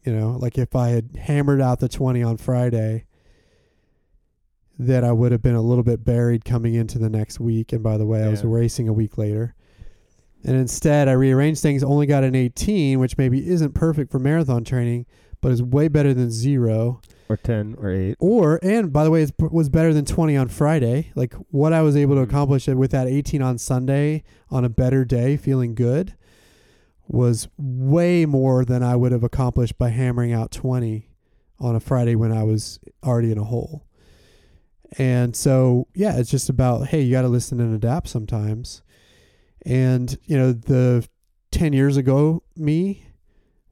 You know, like if I had hammered out the 20 on Friday, that I would have been a little bit buried coming into the next week. And by the way, yeah. I was racing a week later. And instead, I rearranged things, only got an 18, which maybe isn't perfect for marathon training, but it's way better than zero. Or 10 or 8. Or, and by the way, it was better than 20 on Friday. Like what I was able to mm. accomplish with that 18 on Sunday on a better day, feeling good, was way more than I would have accomplished by hammering out 20 on a Friday when I was already in a hole. And so, yeah, it's just about, hey, you got to listen and adapt sometimes. And, you know, the 10 years ago me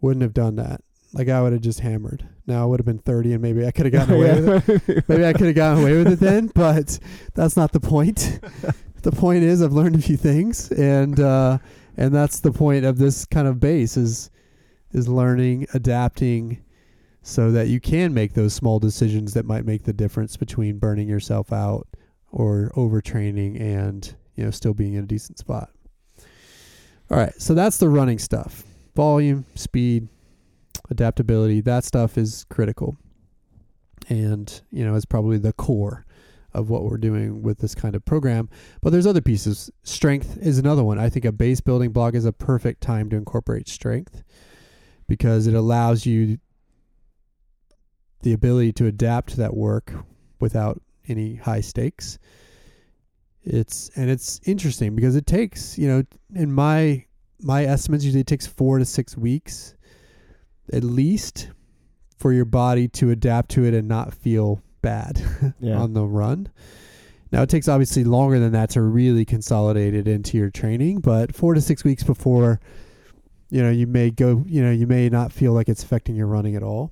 wouldn't have done that. Like I would have just hammered. Now I would have been 30 and maybe I could have (laughs) gotten away with it. Maybe I could have gotten away with it then, (laughs) but that's not the point. (laughs) the point is I've learned a few things and uh, and that's the point of this kind of base is is learning, adapting so that you can make those small decisions that might make the difference between burning yourself out or overtraining and, you know, still being in a decent spot. All right, so that's the running stuff. Volume, speed, adaptability, that stuff is critical. And, you know, is probably the core of what we're doing with this kind of program. But there's other pieces. Strength is another one. I think a base building block is a perfect time to incorporate strength because it allows you the ability to adapt to that work without any high stakes. It's and it's interesting because it takes, you know, in my my estimates usually it takes 4 to 6 weeks at least for your body to adapt to it and not feel bad (laughs) yeah. on the run. Now it takes obviously longer than that to really consolidate it into your training, but 4 to 6 weeks before you know, you may go, you know, you may not feel like it's affecting your running at all.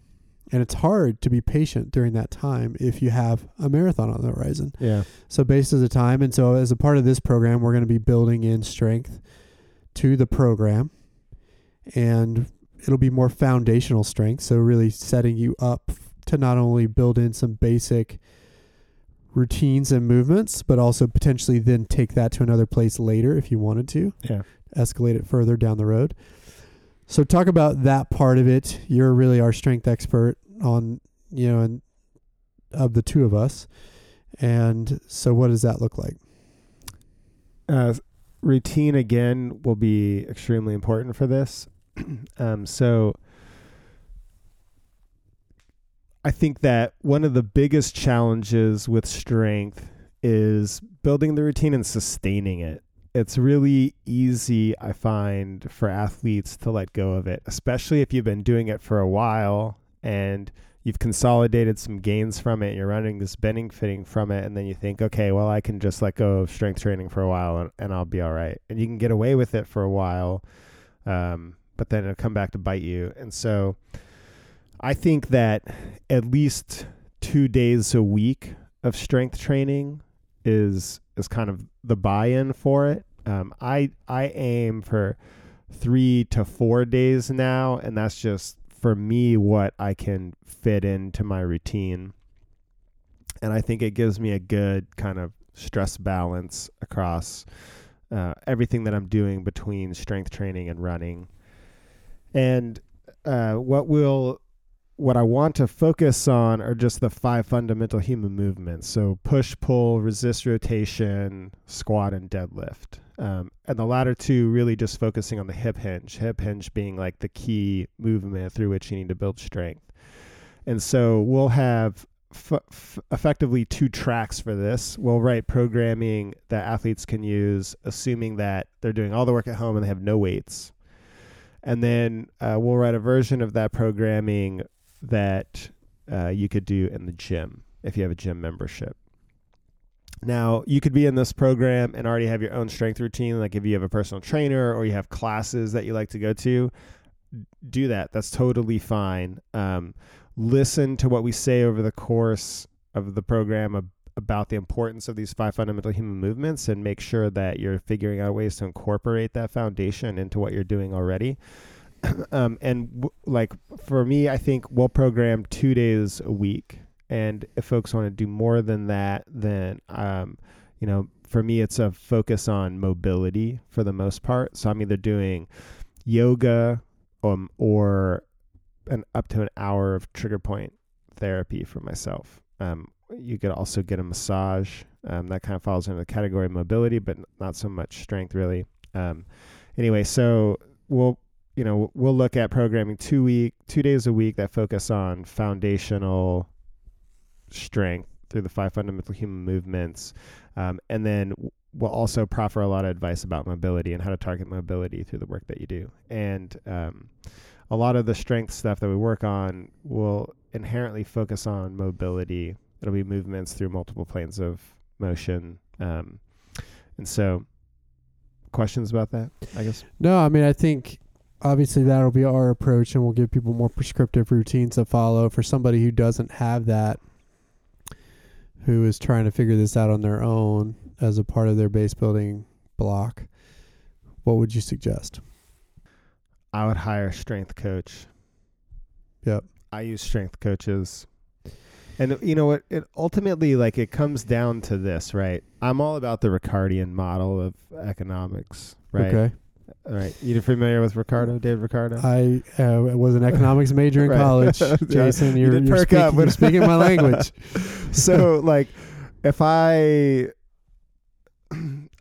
And it's hard to be patient during that time if you have a marathon on the horizon. Yeah. So based on the time and so as a part of this program, we're going to be building in strength to the program and it'll be more foundational strength. So really setting you up to not only build in some basic routines and movements, but also potentially then take that to another place later if you wanted to, Yeah. escalate it further down the road. So talk about that part of it. You're really our strength expert on, you know, and of the two of us. And so what does that look like? Uh, routine again will be extremely important for this. (clears throat) um, so I think that one of the biggest challenges with strength is building the routine and sustaining it. It's really easy, I find, for athletes to let go of it, especially if you've been doing it for a while and you've consolidated some gains from it. You're running this bending fitting from it, and then you think, okay, well, I can just let go of strength training for a while and, and I'll be all right. And you can get away with it for a while, um, but then it'll come back to bite you. And so I think that at least two days a week of strength training is is kind of the buy-in for it. Um, I I aim for three to four days now, and that's just for me what I can fit into my routine. And I think it gives me a good kind of stress balance across uh, everything that I'm doing between strength training and running. And uh, what will what I want to focus on are just the five fundamental human movements. So push, pull, resist rotation, squat, and deadlift. Um, and the latter two really just focusing on the hip hinge, hip hinge being like the key movement through which you need to build strength. And so we'll have f- f- effectively two tracks for this. We'll write programming that athletes can use, assuming that they're doing all the work at home and they have no weights. And then uh, we'll write a version of that programming that uh, you could do in the gym if you have a gym membership. Now, you could be in this program and already have your own strength routine, like if you have a personal trainer or you have classes that you like to go to, do that. That's totally fine. Um, listen to what we say over the course of the program about the importance of these five fundamental human movements and make sure that you're figuring out ways to incorporate that foundation into what you're doing already. (clears throat) um, and w- like for me, I think we'll program two days a week. And if folks want to do more than that, then um, you know, for me, it's a focus on mobility for the most part. So I'm either doing yoga um, or an up to an hour of trigger point therapy for myself. Um, you could also get a massage. Um, that kind of falls into the category of mobility, but not so much strength, really. Um, anyway, so we'll you know we'll look at programming two week two days a week that focus on foundational strength through the five fundamental human movements um, and then we'll also proffer a lot of advice about mobility and how to target mobility through the work that you do and um, a lot of the strength stuff that we work on will inherently focus on mobility it'll be movements through multiple planes of motion um, and so questions about that i guess No, I mean, I think obviously that'll be our approach, and we'll give people more prescriptive routines to follow for somebody who doesn't have that, who is trying to figure this out on their own as a part of their base building block. What would you suggest? I would hire a strength coach. Yep. I use strength coaches. And you know what? It ultimately like it comes down to this, right? I'm all about the Ricardian model of economics, right? Okay. All right. You familiar with Ricardo, David Ricardo? I uh, was an economics major in (laughs) Right. college. (laughs) Jason, You you're, did you're, perk speaking, up you're speaking my (laughs) language. so like if I (clears throat)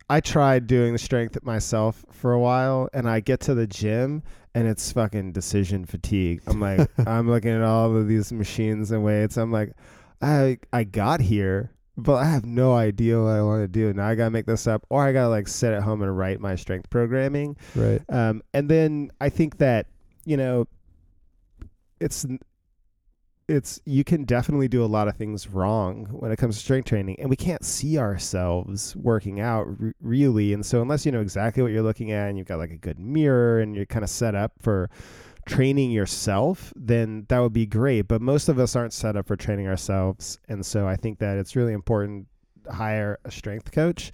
I tried doing the strength myself for a while and I get to the gym and it's fucking decision fatigue. I'm like (laughs) I'm looking at all of these machines and weights. I'm like I I got here but I have no idea what I want to do. Now I gotta make this up, or I gotta like sit at home and write my strength programming. Right. Um, and then I think that you know, it's it's you can definitely do a lot of things wrong when it comes to strength training, and we can't see ourselves working out r- really. And so unless you know exactly what you're looking at, and you've got like a good mirror, and you're kind of set up for training yourself, then that would be great. But most of us aren't set up for training ourselves, and so I think that it's really important to hire a strength coach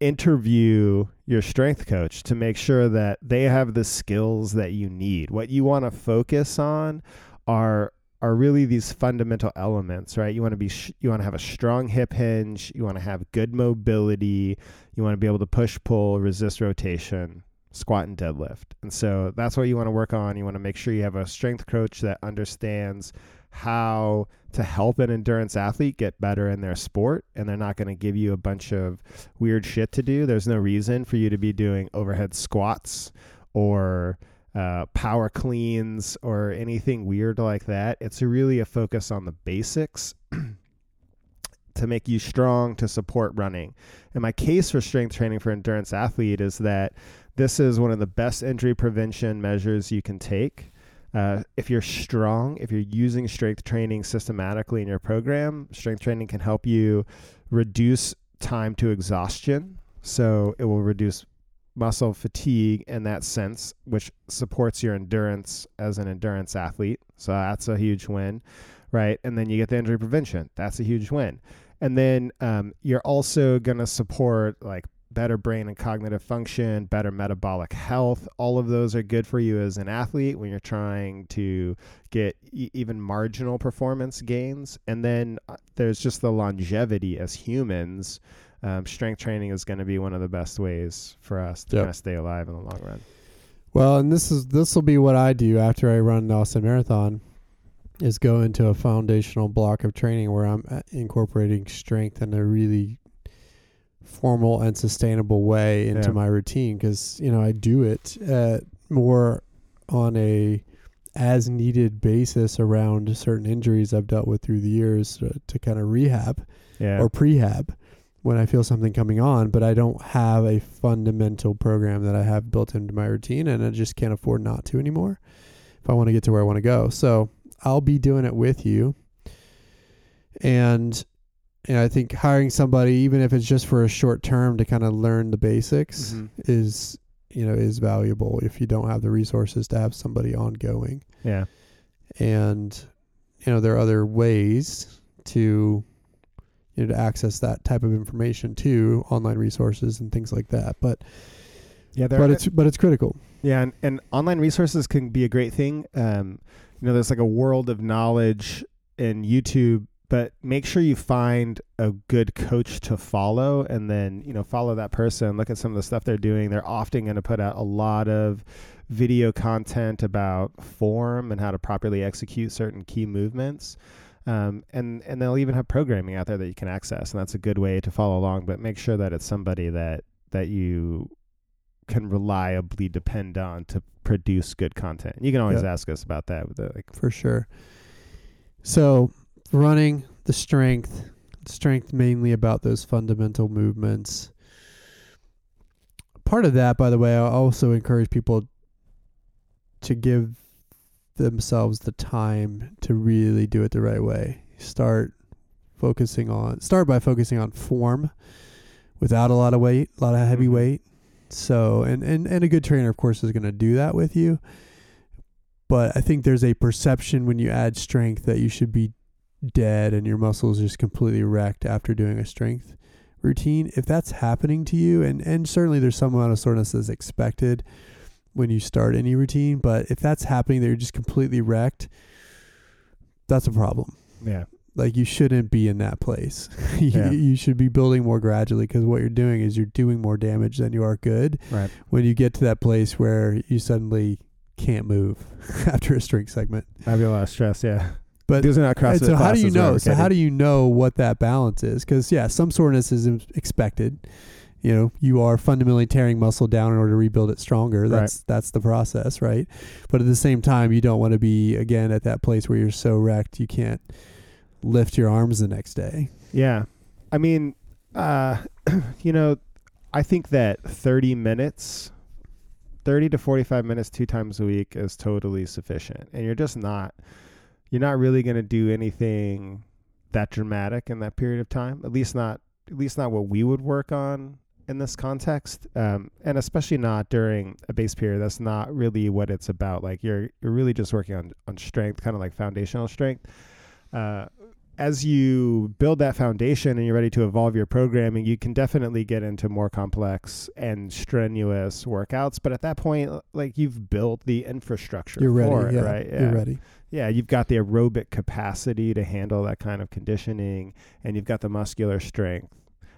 interview your strength coach to make sure that they have the skills that you need. What you want to focus on are are really these fundamental elements, right? You want to be sh- you want to have a strong hip hinge, you want to have good mobility, you want to be able to push pull, resist rotation, squat and deadlift. And so that's what you want to work on. You want to make sure you have a strength coach that understands how to help an endurance athlete get better in their sport and they're not going to give you a bunch of weird shit to do. There's no reason for you to be doing overhead squats or uh, power cleans or anything weird like that. It's really a focus on the basics (clears throat) to make you strong to support running. And my case for strength training for endurance athlete is that this is one of the best injury prevention measures you can take. Uh, if you're strong, if you're using strength training systematically in your program, strength training can help you reduce time to exhaustion. So it will reduce muscle fatigue in that sense, which supports your endurance as an endurance athlete. So that's a huge win, right? And then you get the injury prevention. That's a huge win. And then um, you're also going to support like better brain and cognitive function, better metabolic health. All of those are good for you as an athlete when you're trying to get e- even marginal performance gains. And then uh, there's just the longevity as humans. Um, strength training is going to be one of the best ways for us to Yep. kind of stay alive in the long run. Well, and this is this will be what I do after I run the Austin Marathon, is go into a foundational block of training where I'm uh, incorporating strength in a really formal and sustainable way into Yeah. my routine because you know I do it uh, more on a as needed basis around certain injuries I've dealt with through the years uh, to kind of rehab Yeah. or prehab when I feel something coming on, but I don't have a fundamental program that I have built into my routine and I just can't afford not to anymore if I want to get to where I want to go. So I'll be doing it with you. And and I think hiring somebody, even if it's just for a short term to kind of learn the basics Mhm. is you know, is valuable if you don't have the resources to have somebody ongoing yeah. and you know there are other ways to you know to access that type of information too online resources and things like that but Yeah. There but it's but it's critical Yeah, and, and online resources can be a great thing. Um, you know, there's like a world of knowledge in YouTube, but make sure you find a good coach to follow and then, you know, follow that person, look at some of the stuff they're doing. They're often going to put out a lot of video content about form and how to properly execute certain key movements. Um, and, and they'll even have programming out there that you can access, and that's a good way to follow along. But make sure that it's somebody that that you can reliably depend on to produce good content. You can always Yeah. ask us about that. With the, like, for sure so running the strength strength mainly about those fundamental movements part of that by the way i also encourage people to give themselves the time to really do it the right way. Start focusing on start by focusing on form without a lot of weight a lot of heavy Mhm. weight. So and, and and a good trainer of course is going to do that with you. But i think there's a perception when you add strength that you should be dead and your muscles just completely wrecked after doing a strength routine. If that's happening to you and and certainly there's some amount of soreness that's expected when you start any routine but if that's happening that you're just completely wrecked that's a problem yeah, like you shouldn't be in that place (laughs) you, Yeah. you should be building more gradually because what you're doing is you're doing more damage than you are good right. when you get to that place where you suddenly can't move (laughs) after a strength segment That'd be a lot of stress. Yeah, but these are not CrossFit so how do you know? So how do you know what that balance is? Because yeah, some soreness is expected. You know, you are fundamentally tearing muscle down in order to rebuild it stronger. That's that's the process, right? But at the same time, you don't want to be again at that place where you're so wrecked you can't lift your arms the next day. Yeah. I mean, uh, (clears throat) you know, I think that 30 minutes, 30 to 45 minutes two times a week is totally sufficient. And you're just not, you're not really going to do anything that dramatic in that period of time. At least not, at least not what we would work on in this context. Um, and especially not during a base period. That's not really what it's about. Like you're, you're really just working on, on strength, kind of like foundational strength. Uh, as you build that foundation and you're ready to evolve your programming, you can definitely get into more complex and strenuous workouts. But at that point, like you've built the infrastructure You're ready. for it, yeah, right? You're ready. Yeah, you've got the aerobic capacity to handle that kind of conditioning, and you've got the muscular strength,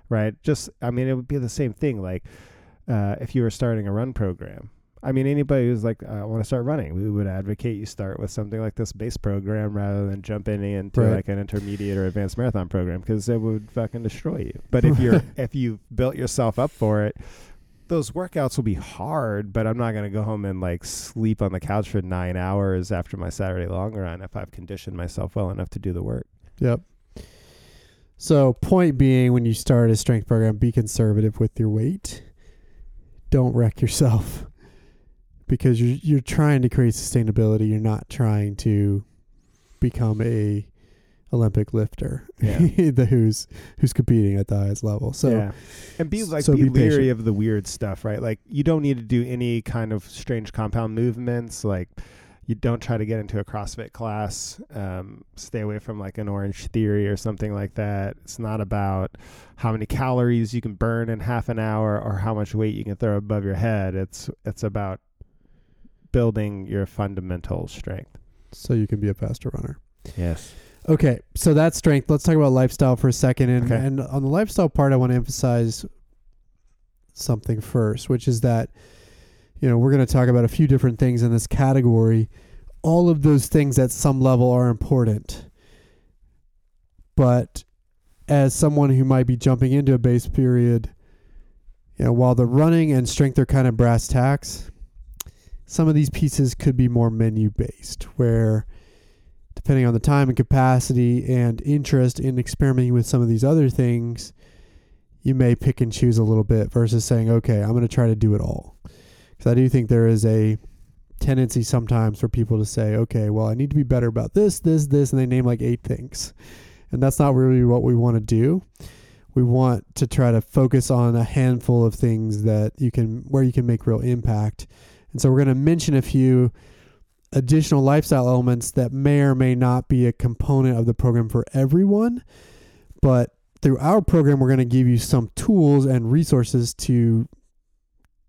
right? Just, I mean, it would be the same thing. Like uh, if you were starting a run program, I mean, anybody who's like, I want to start running, we would advocate you start with something like this base program rather than jumping into Right. like an intermediate or advanced marathon program because it would fucking destroy you. But if you're if you built yourself up for it, those workouts will be hard. But I'm not gonna go home and like sleep on the couch for nine hours after my Saturday long run if I've conditioned myself well enough to do the work. Yep. So, point being, when you start a strength program, be conservative with your weight. Don't wreck yourself (laughs) because you're you're trying to create sustainability. You're not trying to become a Olympic lifter, Yeah. (laughs) the who's who's competing at the highest level. So, yeah, and be like so be, be leery of the weird stuff, right? Like you don't need to do any kind of strange compound movements. Like you don't try to get into a CrossFit class. Um, stay away from like an Orange Theory or something like that. It's not about how many calories you can burn in half an hour or how much weight you can throw above your head. It's it's about building your fundamental strength. so you can be a faster runner. Yes. Okay, so that's strength. Let's talk about lifestyle for a second. And, Okay. and on the lifestyle part, I want to emphasize something first, which is that, you know, we're going to talk about a few different things in this category. All of those things at some level are important. But as someone who might be jumping into a base period, you know, while the running and strength are kind of brass tacks, some of these pieces could be more menu based, where depending on the time and capacity and interest in experimenting with some of these other things, you may pick and choose a little bit versus saying, okay, I'm going to try to do it all. Because I do think there is a tendency sometimes for people to say, okay, well, I need to be better about this, this, this, and they name like eight things. And that's not really what we want to do. We want to try to focus on a handful of things that you can, where you can make real impact. And so we're going to mention a few additional lifestyle elements that may or may not be a component of the program for everyone. But through our program, we're going to give you some tools and resources to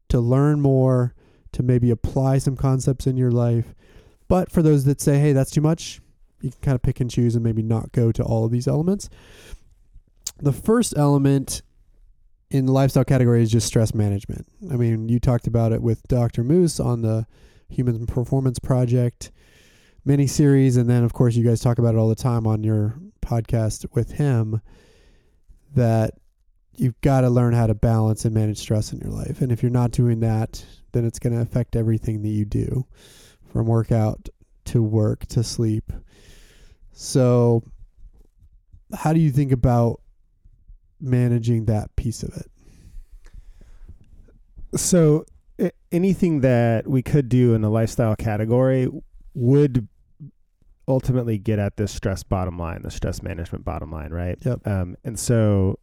to learn more, to maybe apply some concepts in your life. But for those that say, "Hey, that's too much," you can kind of pick and choose and maybe not go to all of these elements. The first element in the lifestyle category is just stress management. I mean, you talked about it with Dr. Moose on the Human Performance Project mini series, and then of course you guys talk about it all the time on your podcast with him. That you've got to learn how to balance and manage stress in your life, and if you're not doing that, then it's going to affect everything that you do, from workout to work to sleep. So, how do you think about managing that piece of it? So anything that we could do in the lifestyle category would ultimately get at this stress bottom line, the stress management bottom line, right? Yep. Um, and so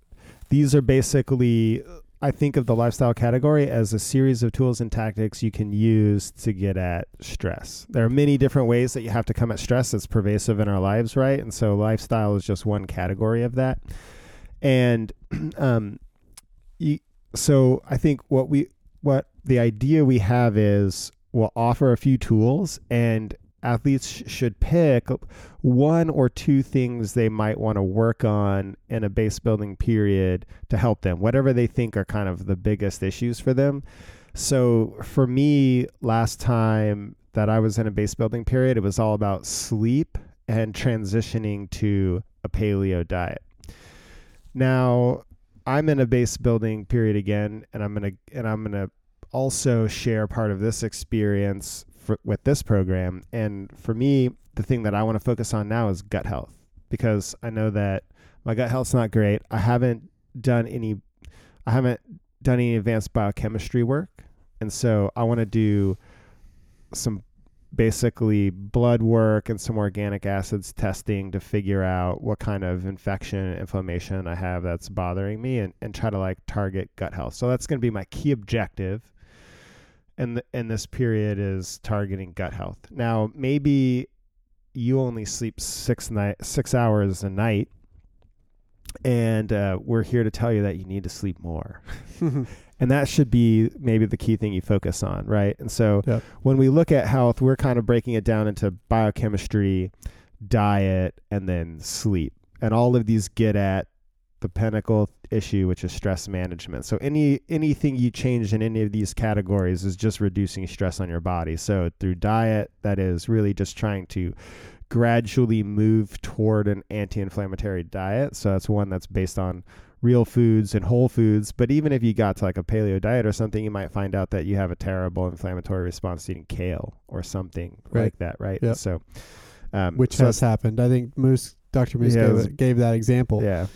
these are basically, I think of the lifestyle category as a series of tools and tactics you can use to get at stress. There are many different ways that you have to come at stress that's pervasive in our lives, right? And so lifestyle is just one category of that. And (clears throat) um, you, so I think what we what the idea we have is we'll offer a few tools and athletes sh- should pick one or two things they might want to work on in a base building period to help them whatever they think are kind of the biggest issues for them. So for me last time that I was in a base building period it was all about sleep and transitioning to a paleo diet. Now I'm in a base building period again, and I'm gonna and I'm gonna also share part of this experience for, with this program. And for me, the thing that I want to focus on now is gut health because I know that my gut health's not great. I haven't done any, I haven't done any advanced biochemistry work, and so I want to do some basically blood work and some organic acids testing to figure out what kind of infection inflammation I have that's bothering me and, and try to like target gut health. So that's going to be my key objective. And in this period is targeting gut health. Now, maybe you only sleep six night six hours a night, and uh, we're here to tell you that you need to sleep more. (laughs) and that should be maybe the key thing you focus on, right? And so Yep. when we look at health, we're kind of breaking it down into biochemistry, diet, and then sleep. And all of these get at the pinnacle issue, which is stress management. So any anything you change in any of these categories is just reducing stress on your body. So through diet, that is really just trying to gradually move toward an anti-inflammatory diet. So that's one that's based on real foods and whole foods. But even if you got to like a paleo diet or something, you might find out that you have a terrible inflammatory response to eating kale or something Right. like that, right? Yep. So, um, which so has happened. I think Moose, Dr. Moose Yeah, gave, gave that example. yeah.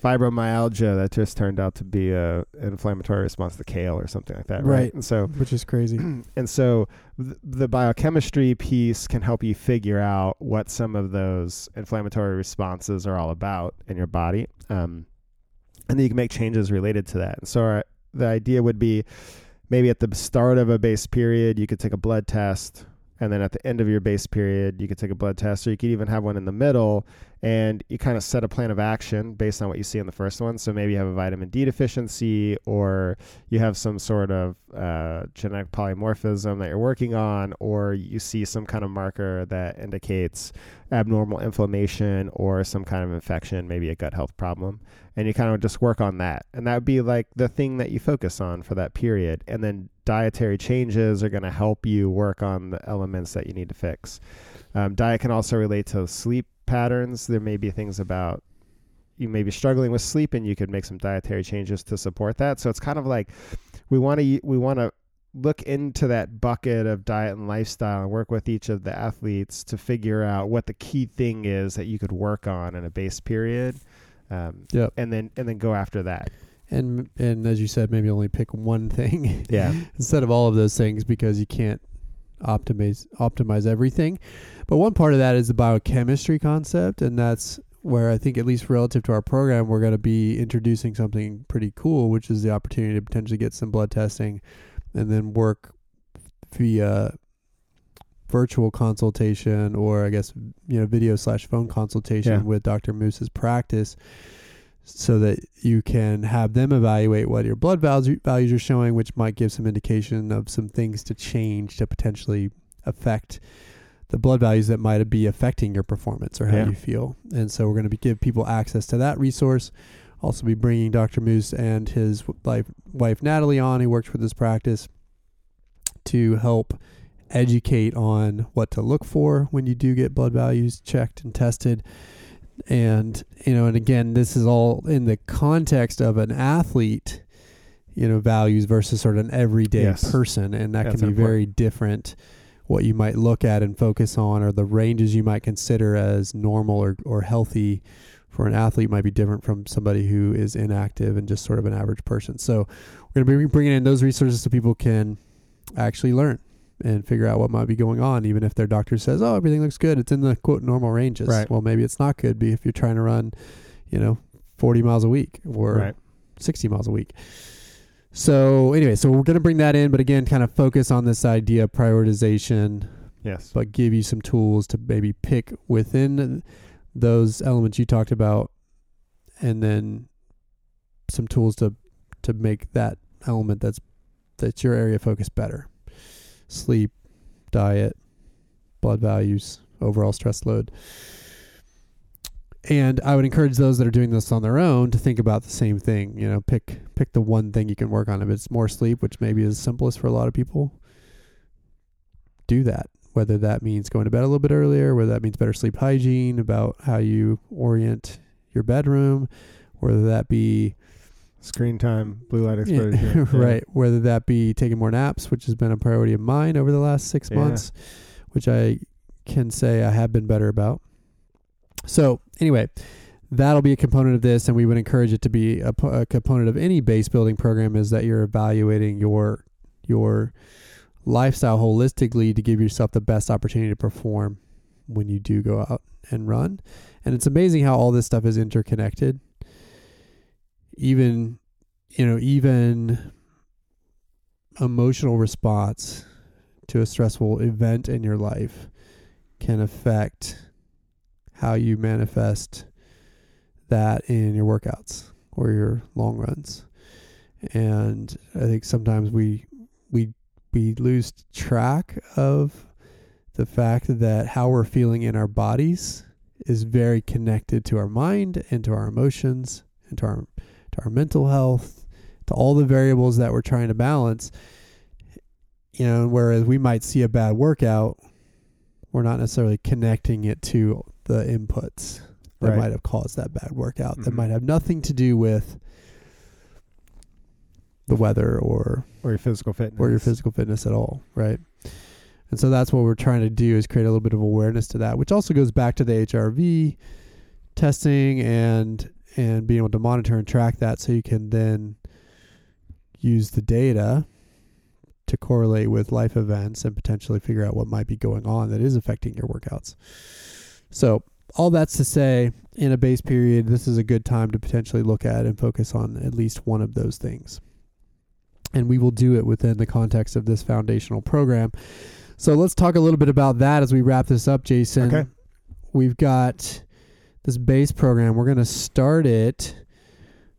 Fibromyalgia that just turned out to be a an inflammatory response to kale or something like that, right? Right. And so Which is crazy. (clears throat) and so th- the biochemistry piece can help you figure out what some of those inflammatory responses are all about in your body. Um, and then you can make changes related to that. And so our, the idea would be maybe at the start of a base period, you could take a blood test. And then at the end of your base period, you could take a blood test, or you could even have one in the middle, and you kind of set a plan of action based on what you see in the first one. So maybe you have a vitamin D deficiency, or you have some sort of uh, genetic polymorphism that you're working on, or you see some kind of marker that indicates abnormal inflammation or some kind of infection, maybe a gut health problem. And you kind of just work on that. And that would be like the thing that you focus on for that period. And then dietary changes are going to help you work on the elements that you need to fix. Um, diet can also relate to sleep patterns. There may be things about you may be struggling with sleep and you could make some dietary changes to support that. So it's kind of like we want to we want to look into that bucket of diet and lifestyle and work with each of the athletes to figure out what the key thing is that you could work on in a base period. Um, Yep. and then and then go after that. And and as you said, maybe only pick one thing (laughs) Yeah. (laughs) instead of all of those things because you can't optimize optimize everything. But one part of that is the biochemistry concept, and that's where I think, at least relative to our program, we're going to be introducing something pretty cool, which is the opportunity to potentially get some blood testing, and then work via virtual consultation or I guess you know video slash phone consultation Yeah. with Dr. Moose's practice so that you can have them evaluate what your blood values values are showing, which might give some indication of some things to change to potentially affect the blood values that might be affecting your performance or how Yeah. you feel. And so we're going to give people access to that resource. Also, be bringing Dr. Moose and his wife, wife Natalie on, who works with this practice, to help educate on what to look for when you do get blood values checked and tested and you know and again this is all in the context of an athlete you know values versus sort of an everyday Yes. person and that That's can be important. very different what you might look at and focus on or the ranges you might consider as normal or, or healthy for an athlete might be different from somebody who is inactive and just sort of an average person so we're going to be bringing in those resources so people can actually learn and figure out what might be going on, even if their doctor says, "Oh, everything looks good. It's in the quote normal ranges." Right. Well, maybe it's not good. Be if you're trying to run, you know, 40 miles a week or Right. 60 miles a week. So anyway, so we're going to bring that in, but again, kind of focus on this idea of prioritization, Yes. but give you some tools to maybe pick within those elements you talked about, and then some tools to to make that element that's that's your area of focus better. Sleep, diet, blood values, overall stress load. And I would encourage those that are doing this on their own to think about the same thing. You know, pick pick the one thing you can work on. If it's more sleep, which maybe is simplest for a lot of people, do that. Whether that means going to bed a little bit earlier, whether that means better sleep hygiene, about how you orient your bedroom, whether that be Screen time, blue light exposure. (laughs) Yeah. right. Whether that be taking more naps, which has been a priority of mine over the last six Yeah. months, which I can say I have been better about. So, anyway, that'll be a component of this, and we would encourage it to be a, a component of any base building program. Is that you're evaluating your your lifestyle holistically to give yourself the best opportunity to perform when you do go out and run. And it's amazing how all this stuff is interconnected. Even, you know, even emotional response to a stressful event in your life can affect how you manifest that in your workouts or your long runs. And I think sometimes we we we lose track of the fact that how we're feeling in our bodies is very connected to our mind and to our emotions and to our to our mental health, to all the variables that we're trying to balance. You know, whereas we might see a bad workout, we're not necessarily connecting it to the inputs that Right. might have caused that bad workout that Mhm. might have nothing to do with the weather or or your physical fitness. or your physical fitness at all, right? And so that's what we're trying to do is create a little bit of awareness to that, which also goes back to the HRV testing and and being able to monitor and track that so you can then use the data to correlate with life events and potentially figure out what might be going on that is affecting your workouts. So, all that's to say, in a base period, this is a good time to potentially look at and focus on at least one of those things and we will do it within the context of this foundational program. So let's talk a little bit about that as we wrap this up, Jason. Okay. We've got this base program. We're going to start it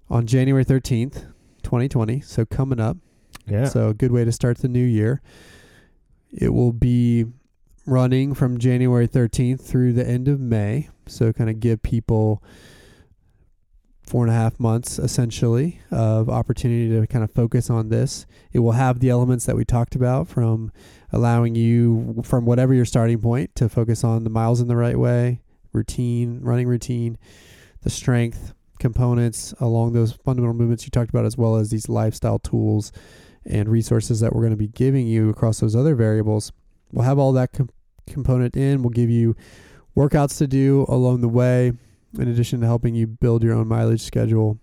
on January 13th, 2020. So coming up. Yeah. So a good way to start the new year. It will be running from January 13th through the end of May. So kind of give people four and a half months essentially of opportunity to kind of focus on this. It will have the elements that we talked about from allowing you from whatever your starting point to focus on the miles in the right way, routine, running routine, the strength components along those fundamental movements you talked about as well as these lifestyle tools and resources that we're going to be giving you across those other variables. We'll have all that com- component in. We'll give you workouts to do along the way, in addition to helping you build your own mileage schedule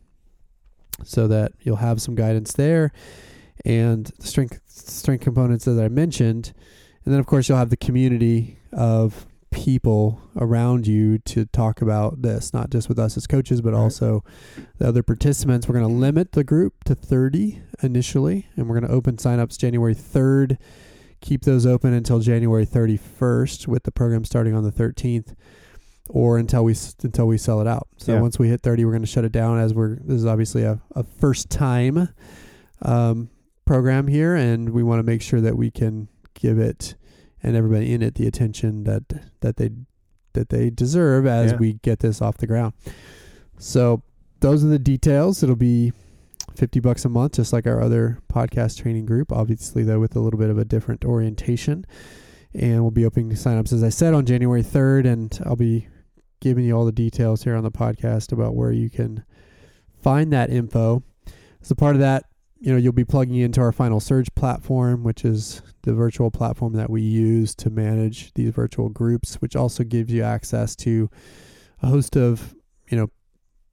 so that you'll have some guidance there and the strength strength components that I mentioned. And then of course you'll have the community of people around you to talk about this, not just with us as coaches, but Right. also the other participants. We're going to limit the group to 30 initially, and we're going to open signups January 3rd. Keep those open until January 31st, with the program starting on the 13th, or until we until we sell it out. So Yeah. once we hit 30, we're going to shut it down. As we're this is obviously a, a first time um, program here, and we want to make sure that we can give it and everybody in it the attention that that they that they deserve as Yeah. we get this off the ground. So those are the details. It'll be 50 bucks a month just like our other podcast training group obviously though with a little bit of a different orientation and we'll be opening signups as I said on January 3rd and I'll be giving you all the details here on the podcast about where you can find that info. As a part of that, you know, you'll be plugging into our Final Surge platform, which is the virtual platform that we use to manage these virtual groups, which also gives you access to a host of, you know,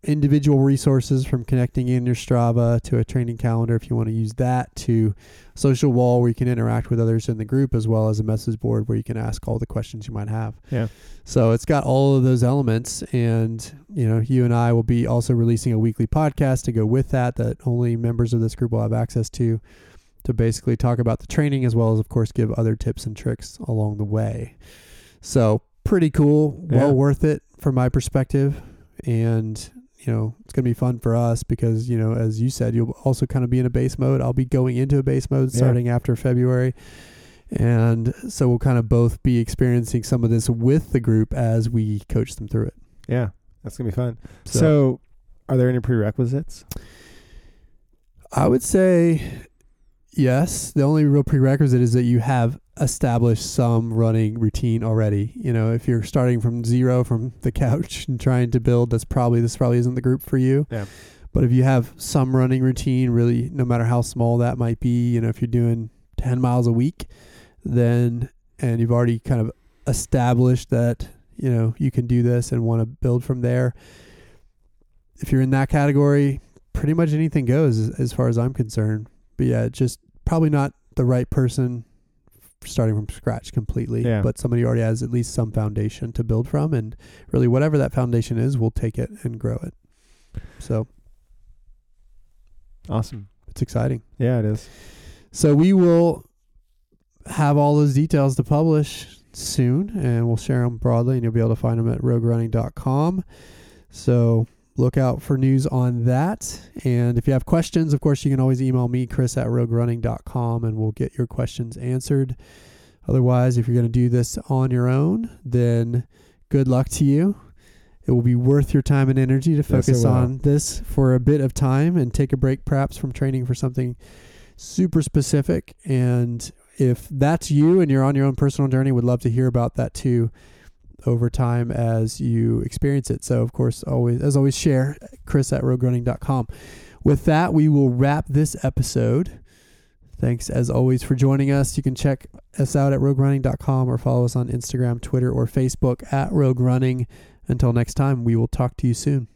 individual resources from connecting in your Strava to a training calendar if you want to use that to social wall where you can interact with others in the group as well as a message board where you can ask all the questions you might have. Yeah. So it's got all of those elements and you know, you and I will be also releasing a weekly podcast to go with that that only members of this group will have access to to basically talk about the training as well as of course give other tips and tricks along the way. So pretty cool, well Yeah. worth it from my perspective and you know, it's going to be fun for us because, you know, as you said, you'll also kind of be in a base mode. I'll be going into a base mode Yeah. starting after February. And so we'll kind of both be experiencing some of this with the group as we coach them through it. Yeah. That's gonna be fun. So, So, are there any prerequisites? I would say yes. The only real prerequisite is that you have established some running routine already. You know, if you're starting from zero from the couch and trying to build, that's probably this probably isn't the group for you. Yeah. But if you have some running routine, really, no matter how small that might be, you know, if you're doing 10 miles a week, then, and you've already kind of established that, you know, you can do this and want to build from there. If you're in that category, pretty much anything goes as, as far as I'm concerned. But yeah, just probably not the right person starting from scratch completely, Yeah. but somebody already has at least some foundation to build from. And really, whatever that foundation is, we'll take it and grow it. So Awesome. it's exciting. Yeah, it is. So we will have all those details to publish soon, and we'll share them broadly, and you'll be able to find them at roguerunning.com. So look out for news on that. And if you have questions, of course, you can always email me, Chris at roguerunning.com, and we'll get your questions answered. Otherwise, if you're going to do this on your own, then good luck to you. It will be worth your time and energy to focus will. on this for a bit of time and take a break perhaps from training for something super specific. And if that's you and you're on your own personal journey, would love to hear about that too over time as you experience it. So, of course, always as always, share chris at roguerunning.com. With that, we will wrap this episode. Thanks as always for joining us. You can check us out at roguerunning.com or follow us on Instagram, Twitter, or Facebook at Rogue Running. Until next time, we will talk to you soon.